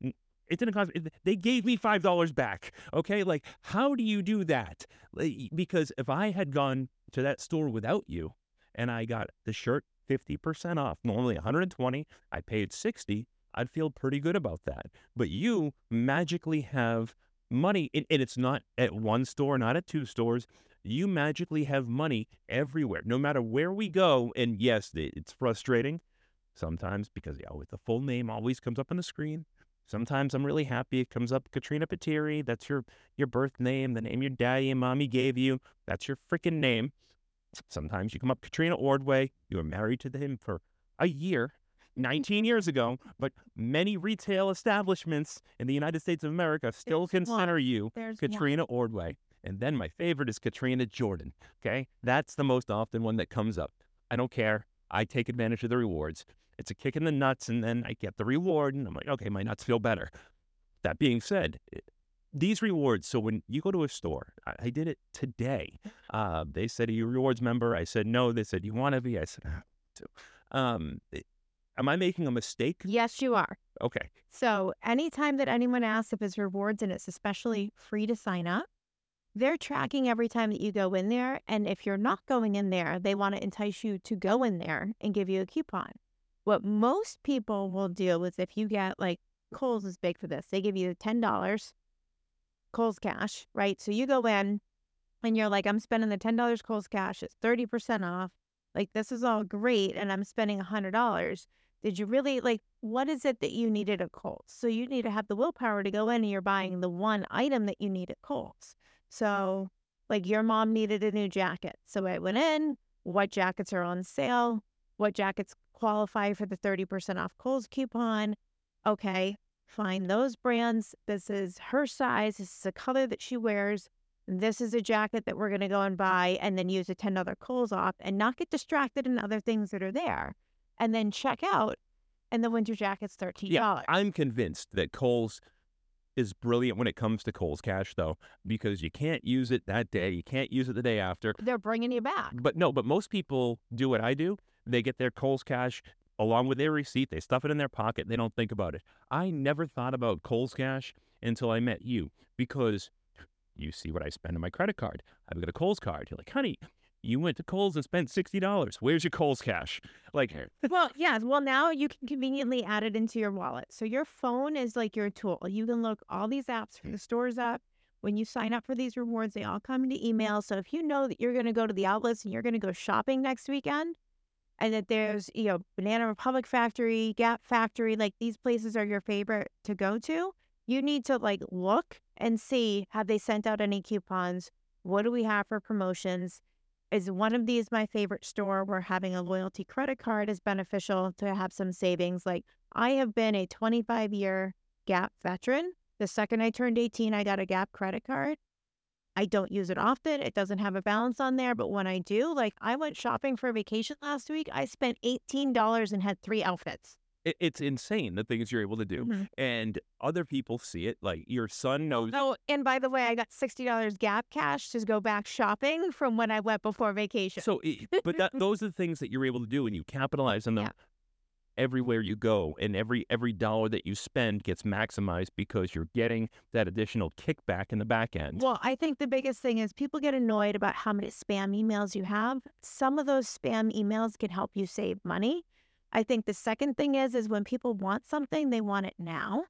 it didn't cost. They gave me five dollars back, okay? Like, how do you do that? Because if I had gone to that store without you, and I got the shirt fifty percent off, normally one hundred and twenty, I paid sixty. I'd feel pretty good about that. But you magically have money, and it's not at one store, not at two stores. You magically have money everywhere, no matter where we go. And yes, it's frustrating sometimes because with the full name always comes up on the screen. Sometimes I'm really happy it comes up Katrina Patiri. That's your your birth name, the name your daddy and mommy gave you. That's your freaking name. Sometimes you come up Katrina Ordway. You were married to him for a year, 19 years ago, but many retail establishments in the United States of America still There's consider one. you There's one. Katrina Ordway. And then my favorite is Katrina Jordan. Okay. That's the most often one that comes up. I don't care. I take advantage of the rewards. It's a kick in the nuts, and then I get the reward, and I'm like, okay, my nuts feel better. That being said, these rewards. So when you go to a store, I, I did it today. Uh, they said, "Are you a rewards member?" I said, "No." They said, "You want to be?" I said, "Ah, to." Um, am I making a mistake? Yes, you are. Okay. So anytime that anyone asks if it's rewards and it's especially free to sign up, they're tracking every time that you go in there. And if you're not going in there, they want to entice you to go in there and give you a coupon. What most people will do is if you get like Kohl's is big for this, they give you $10 Kohl's cash, right? So you go in and you're like, I'm spending the $10 Kohl's cash, it's 30% off. Like, this is all great. And I'm spending $100 did you really like what is it that you needed at Kohl's? So you need to have the willpower to go in and you're buying the one item that you need at Kohl's. So like your mom needed a new jacket. So I went in, what jackets are on sale? What jackets qualify for the 30% off Kohl's coupon? Okay, find those brands. This is her size. This is a color that she wears. This is a jacket that we're going to go and buy and then use a $10 Kohl's off and not get distracted in other things that are there and then check out and the winter jacket's $13. Yeah, I'm convinced that Kohl's is brilliant when it comes to Kohl's Cash, though, because you can't use it that day. You can't use it the day after. They're bringing you back. But no, but most people do what I do. They get their Kohl's Cash along with their receipt. They stuff it in their pocket. They don't think about it. I never thought about Kohl's Cash until I met you because you see what I spend on my credit card. I've got a Kohl's card. You're like, honey, you went to Kohl's and spent $60. Where's your Kohl's Cash? Like, well, yeah. Well, now you can conveniently add it into your wallet. So your phone is like your tool. You can look all these apps for the stores up. When you sign up for these rewards, they all come to email. So if you know that you're going to go to the outlets and you're going to go shopping next weekend, and that there's you know Banana Republic Factory, Gap Factory, like these places are your favorite to go to, you need to like look and see have they sent out any coupons? What do we have for promotions? Is one of these my favorite store where having a loyalty credit card is beneficial to have some savings? Like I have been a 25 year Gap veteran. The second I turned 18, I got a Gap credit card. I don't use it often. It doesn't have a balance on there, but when I do, like I went shopping for a vacation last week, I spent $18 and had three outfits. It, it's insane the things you're able to do. Mhm. And other people see it. Like, your son knows. Oh, and by the way, I got $60 Gap cash to go back shopping from when I went before vacation. So, but that, those are the things that you're able to do, and you capitalize on them Yeah. everywhere you go, and every every dollar that you spend gets maximized because you're getting that additional kickback in the back end. Well, I think the biggest thing is people get annoyed about how many spam emails you have. Some of those spam emails can help you save money. I think the second thing is is when people want something, they want it now.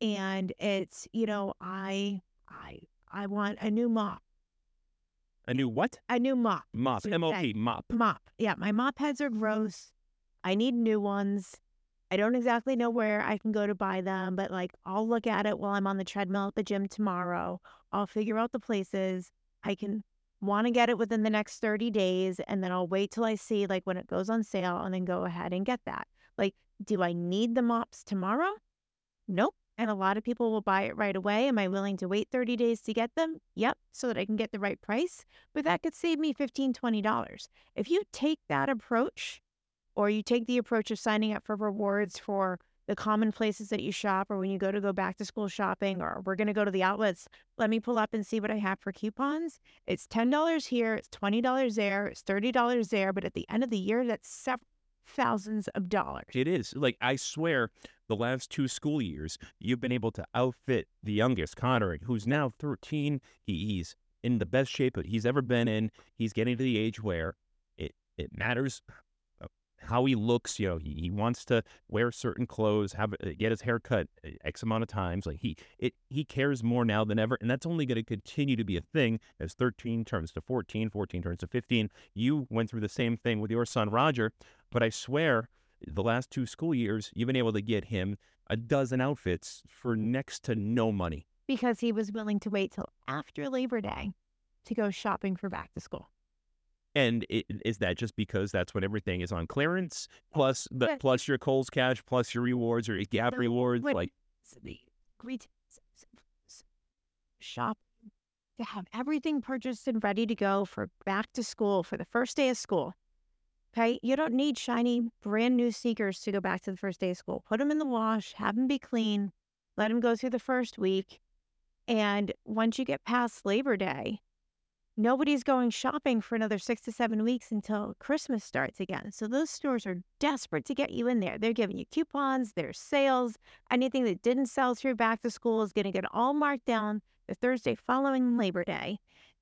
And it's, you know, I I I want a new mop. a new what? A new mop. Mop. M O Mop. Mop. Yeah, my mop heads are mm-hmm. gross. I need new ones. I don't exactly know where I can go to buy them, but like I'll look at it while I'm on the treadmill at the gym tomorrow. I'll figure out the places. I can want to get it within the next 30 days and then I'll wait till I see like when it goes on sale and then go ahead and get that. Like, do I need the mops tomorrow? Nope. And a lot of people will buy it right away. Am I willing to wait 30 days to get them? Yep, so that I can get the right price. But that could save me $15, $20. If you take that approach, or you take the approach of signing up for rewards for the common places that you shop, or when you go to go back to school shopping, or we're going to go to the outlets, let me pull up and see what I have for coupons. It's $10 here, it's $20 there, it's $30 there. But at the end of the year, that's several thousands of dollars. It is. Like, I swear, the last two school years, you've been able to outfit the youngest, Connor, who's now 13. He, he's in the best shape that he's ever been in. He's getting to the age where it, it matters how he looks. You know, he, he wants to wear certain clothes, have uh, get his hair cut uh, X amount of times. Like he it he cares more now than ever, and that's only going to continue to be a thing as 13 turns to 14, 14 turns to 15. You went through the same thing with your son Roger, but I swear the last two school years, you've been able to get him a dozen outfits for next to no money. Because he was willing to wait till after Labor Day to go shopping for back to school. And it, is that just because that's when everything is on clearance, plus the plus your Kohl's cash, plus your rewards or your Gap So rewards? Like the retail shop to have everything purchased and ready to go for back to school for the first day of school. Okay, you don't need shiny brand new sneakers to go back to the first day of school. Put them in the wash, have them be clean, let them go through the first week, and once you get past Labor Day, nobody's going shopping for another six to seven weeks until Christmas starts again. So those stores are desperate to get you in there. They're giving you coupons, there's sales. Anything that didn't sell through back to school is going to get all marked down the Thursday following Labor Day.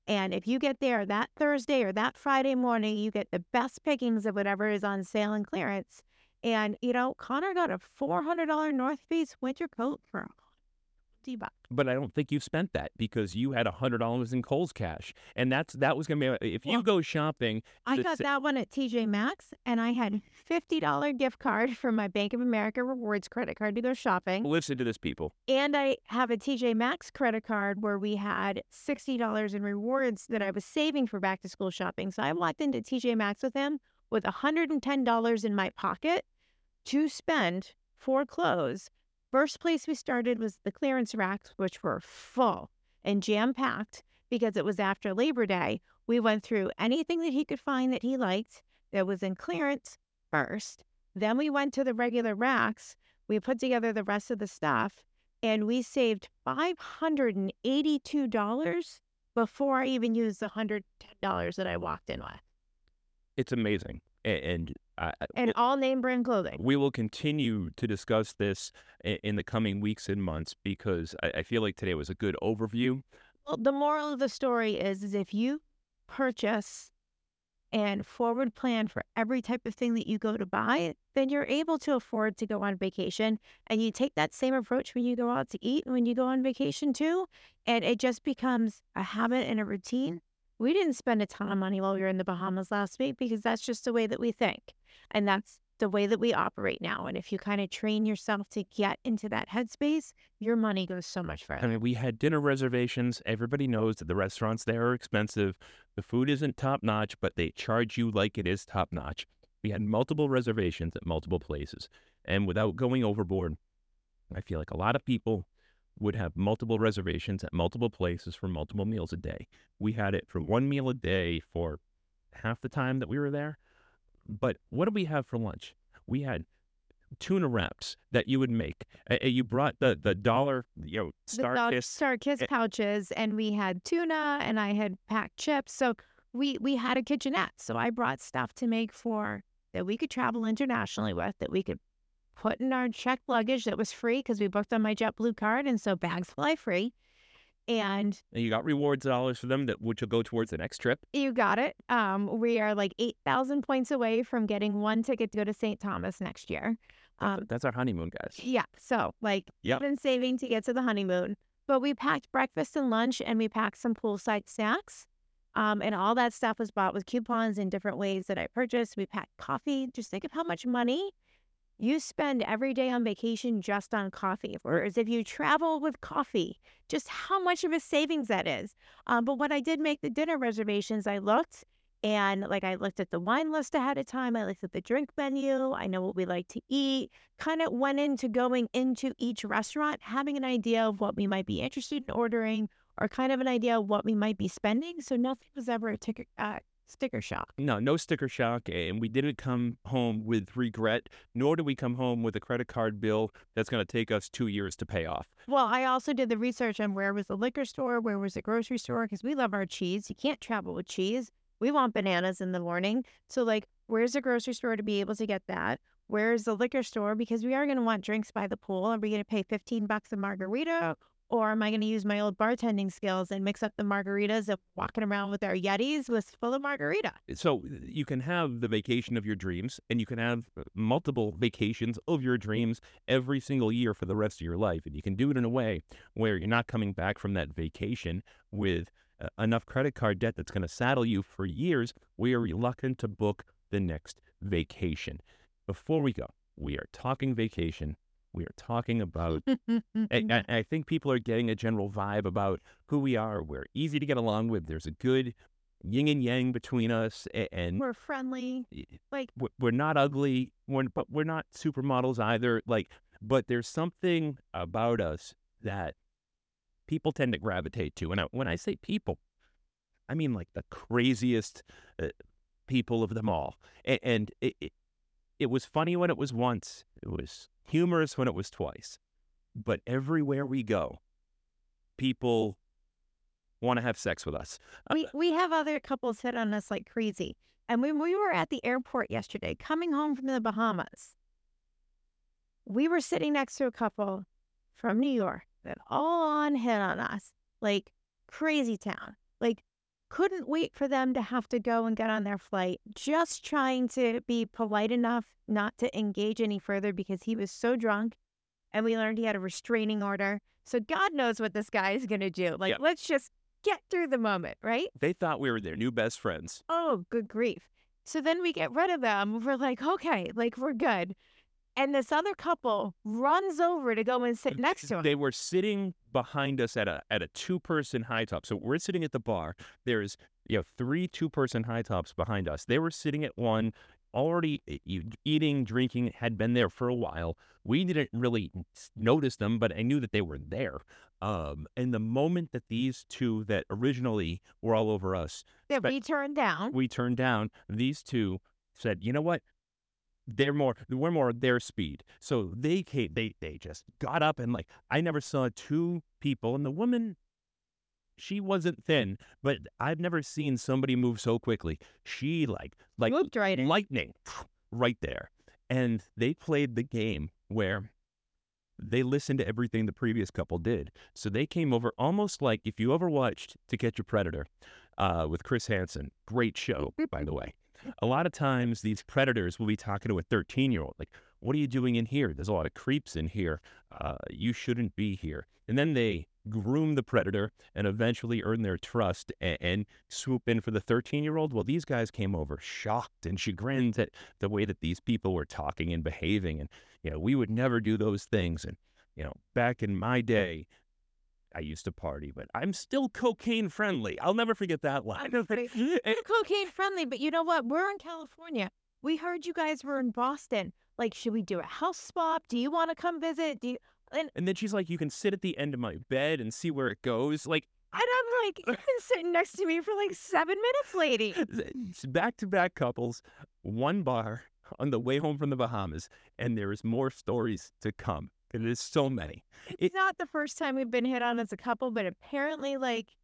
And if you get there that Thursday or that Friday morning, you get the best pickings of whatever is on sale and clearance. And, you know, Connor got a $400 North Face winter coat for 50 bucks. but I don't think you've spent that because you had a hundred dollars in Kohl's cash, and that's that was gonna be if you go shopping. I got sa- that one at TJ Maxx, and I had $50 gift card from my Bank of America rewards credit card to go shopping. Listen to this, people. And I have a TJ Maxx credit card where we had $60 in rewards that I was saving for back to school shopping. So I walked into TJ Maxx with him with $110 in my pocket to spend for clothes. First place we started was the clearance racks, which were full and jam packed because it was after Labor Day. We went through anything that he could find that he liked that was in clearance first. Then we went to the regular racks. We put together the rest of the stuff and we saved $582 before I even used the $110 that I walked in with. It's amazing, and I, And all name brand clothing. we will continue to discuss this in the coming weeks and months because I, I feel like today was a good overview. Well, the moral of the story is, is if you purchase and forward plan for every type of thing that you go to buy, then you're able to afford to go on vacation. And you take that same approach when you go out to eat and when you go on vacation too. And it just becomes a habit and a routine. We didn't spend a ton of money while we were in the Bahamas last week because that's just the way that we think. And that's the way that we operate now. And if you kind of train yourself to get into that headspace, your money goes so much further. I mean, we had dinner reservations. Everybody knows that the restaurants there are expensive. The food isn't top notch, but they charge you like it is top notch. We had multiple reservations at multiple places. And without going overboard, I feel like a lot of people would have multiple reservations at multiple places for multiple meals a day. We had it for one meal a day for half the time that we were there. But what did we have for lunch? We had tuna wraps that you would make. Uh, you brought the the dollar, you know, the star dog kiss StarKist pouches and we had tuna and I had packed chips. So we we had a kitchenette. So I brought stuff to make for that we could travel internationally with that we could put in our checked luggage that was free because we booked on my JetBlue card and so bags fly free. And And you got rewards dollars for them that which will go towards the next trip. you got it. Um, we are like eight thousand points away from getting one ticket to go to St. Thomas next year. That's, Um, that's our honeymoon, guys. Yeah. So, like, Yep. Been saving to get to the honeymoon, but we packed breakfast and lunch and we packed some poolside snacks. Um, and all that stuff was bought with coupons in different ways that I purchased. We packed coffee. Just think of how much money you spend every day on vacation just on coffee. Whereas if you travel with coffee, just how much of a savings that is. Um, but when I did make the dinner reservations, I looked And like I looked at the wine list ahead of time, I looked at the drink menu, I know what we like to eat, kind of went into going into each restaurant, having an idea of what we might be interested in ordering or kind of an idea of what we might be spending. So nothing was ever a ticket, uh, sticker shock. No, no sticker shock. And we didn't come home with regret, nor did we come home with a credit card bill that's going to take us two years to pay off. Well, I also did the research on where was the liquor store, where was the grocery store, because we love our cheese. You can't travel with cheese. We want bananas in the morning. So, like, where's the grocery store to be able to get that? Where's the liquor store? Because we are going to want drinks by the pool. Are we going to pay 15 bucks a margarita? Or am I going to use my old bartending skills and mix up the margaritas of walking around with our Yetis with full of margarita? So you can have the vacation of your dreams and you can have uh, multiple vacations of your dreams every single year for the rest of your life. And you can do it in a way where you're not coming back from that vacation with uh, enough credit card debt that's going to saddle you for years. We are reluctant to book the next vacation. Before we go, we are talking vacation we are talking about, I, I think people are getting a general vibe about who we are. We're easy to get along with. There's a good yin and yang between us, and we're friendly. Like we're not ugly, we're, but we're not supermodels either. Like, but there's something about us that people tend to gravitate to. And I, when I say people, I mean like the craziest uh, people of them all. And, and it, it, it was funny when it was once. It was humorous when it was twice. But everywhere we go, people want to have sex with us. Uh, we we have other couples hit on us like crazy. And when we were at the airport yesterday, coming home from the Bahamas, we were sitting next to a couple from New York that all on hit on us like crazy town. Couldn't wait for them to have to go and get on their flight, just trying to be polite enough not to engage any further because he was so drunk. And we learned he had a restraining order. So God knows what this guy is going to do. Like, let's just get through the moment, right? They thought we were their new best friends. Oh, good grief. So then we get rid of them. We're like, okay, like we're good. And this other couple runs over to go and sit next to him. They were sitting behind us at a at a two person high top. So we're sitting at the bar. There's you know three two person high tops behind us. They were sitting at one, already eating, drinking, had been there for a while. We didn't really notice them, but I knew that they were there. Um, and the moment that these two that originally were all over us, that we turned down, we turned down. These two said, "You know what? They're more we're more their speed. So they came, they they just got up and like I never saw two people and the woman she wasn't thin, but I've never seen somebody move so quickly. She like like right lightning right there. And they played the game where they listened to everything the previous couple did. So they came over almost like if you ever watched To Catch a Predator uh, with Chris Hansen, great show, by the way a lot of times these predators will be talking to a 13 year old, like, what are you doing in here? There's a lot of creeps in here. Uh, you shouldn't be here. And then they groom the predator and eventually earn their trust and, and swoop in for the 13 year old. Well, these guys came over shocked and chagrined at the way that these people were talking and behaving. And, you know, we would never do those things. And, you know, back in my day, I used to party, but I'm still cocaine friendly. I'll never forget that line. cocaine friendly, but you know what? We're in California. We heard you guys were in Boston. Like, should we do a house swap? Do you want to come visit? Do you? And, and then she's like, you can sit at the end of my bed and see where it goes. Like, and I'm like, you've been sitting next to me for like seven minutes, lady. Back to back couples, one bar on the way home from the Bahamas, and there is more stories to come. It is so many. It's not the first time we've been hit on as a couple, but apparently, like,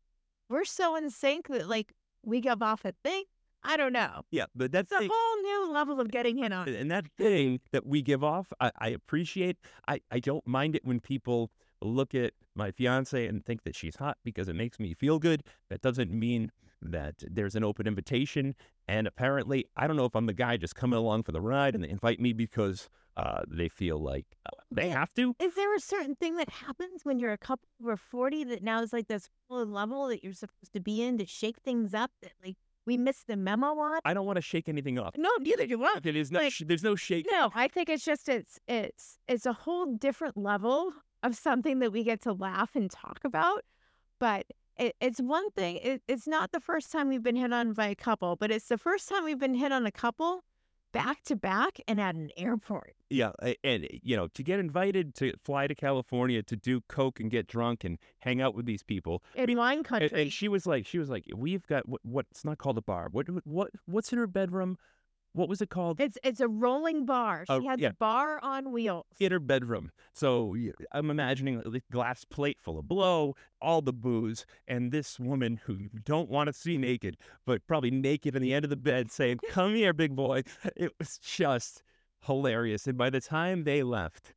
we're so in sync that, like, we give off a thing. I don't know. Yeah, but that's a whole new level of getting hit on. And that thing that we give off, I, I appreciate. I, I don't mind it when people look at my fiance and think that she's hot because it makes me feel good. That doesn't mean that there's an open invitation. And apparently, I don't know if I'm the guy just coming along for the ride and they invite me because uh, they feel like uh, they have to. Is there a certain thing that happens when you're a couple over 40 that now is like this level that you're supposed to be in to shake things up that like we missed the memo on? I don't want to shake anything up. No, neither do I. There is no, like, sh- there's no shake. No, I think it's just it's it's it's a whole different level of something that we get to laugh and talk about. But it, it's one thing. It, it's not the first time we've been hit on by a couple, but it's the first time we've been hit on a couple back to back and at an airport. Yeah, and eh, you know, to get invited to fly to California to do coke and get drunk and hang out with these people. In wine And, country. and she was like, she was like, we've got what, what's not called a bar. What what what's in her bedroom? What was it called? It's it's a rolling bar. She Oh, has yeah. a bar on wheels. in her bedroom. So I'm imagining a glass plate full of blow, all the booze, and this woman who you don't want to see naked, but probably naked in the end of the bed saying, Come here, big boy. It was just hilarious. And by the time they left,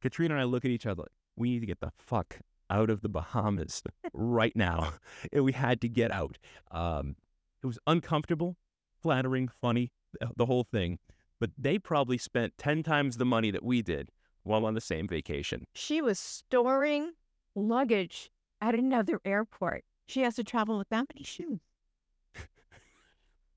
Katrina and I look at each other like, we need to get the fuck out of the Bahamas right now. And we had to get out. Um, it was uncomfortable, flattering, funny, the whole thing. But they probably spent 10 times the money that we did while on the same vacation. She was storing luggage at another airport. She has to travel with that many shoes.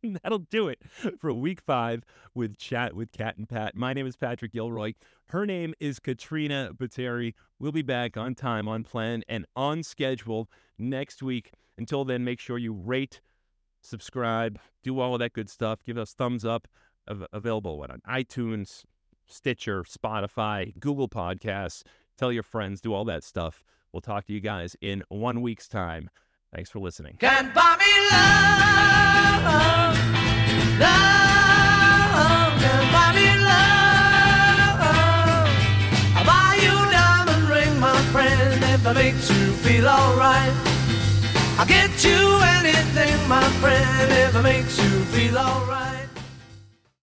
That'll do it for week five with Chat with Kat and Pat. My name is Patrick Gilroy. Her name is Katrina Bateri. We'll be back on time, on plan, and on schedule next week. Until then, make sure you rate, subscribe, do all of that good stuff. Give us thumbs up. Av- available what, on iTunes, Stitcher, Spotify, Google Podcasts. Tell your friends, do all that stuff. We'll talk to you guys in one week's time. Thanks for listening. Can't buy me love, love, can't buy me love. I'll buy you a diamond ring, my friend, if makes you feel alright. I'll get you anything, my friend, if it makes you feel alright.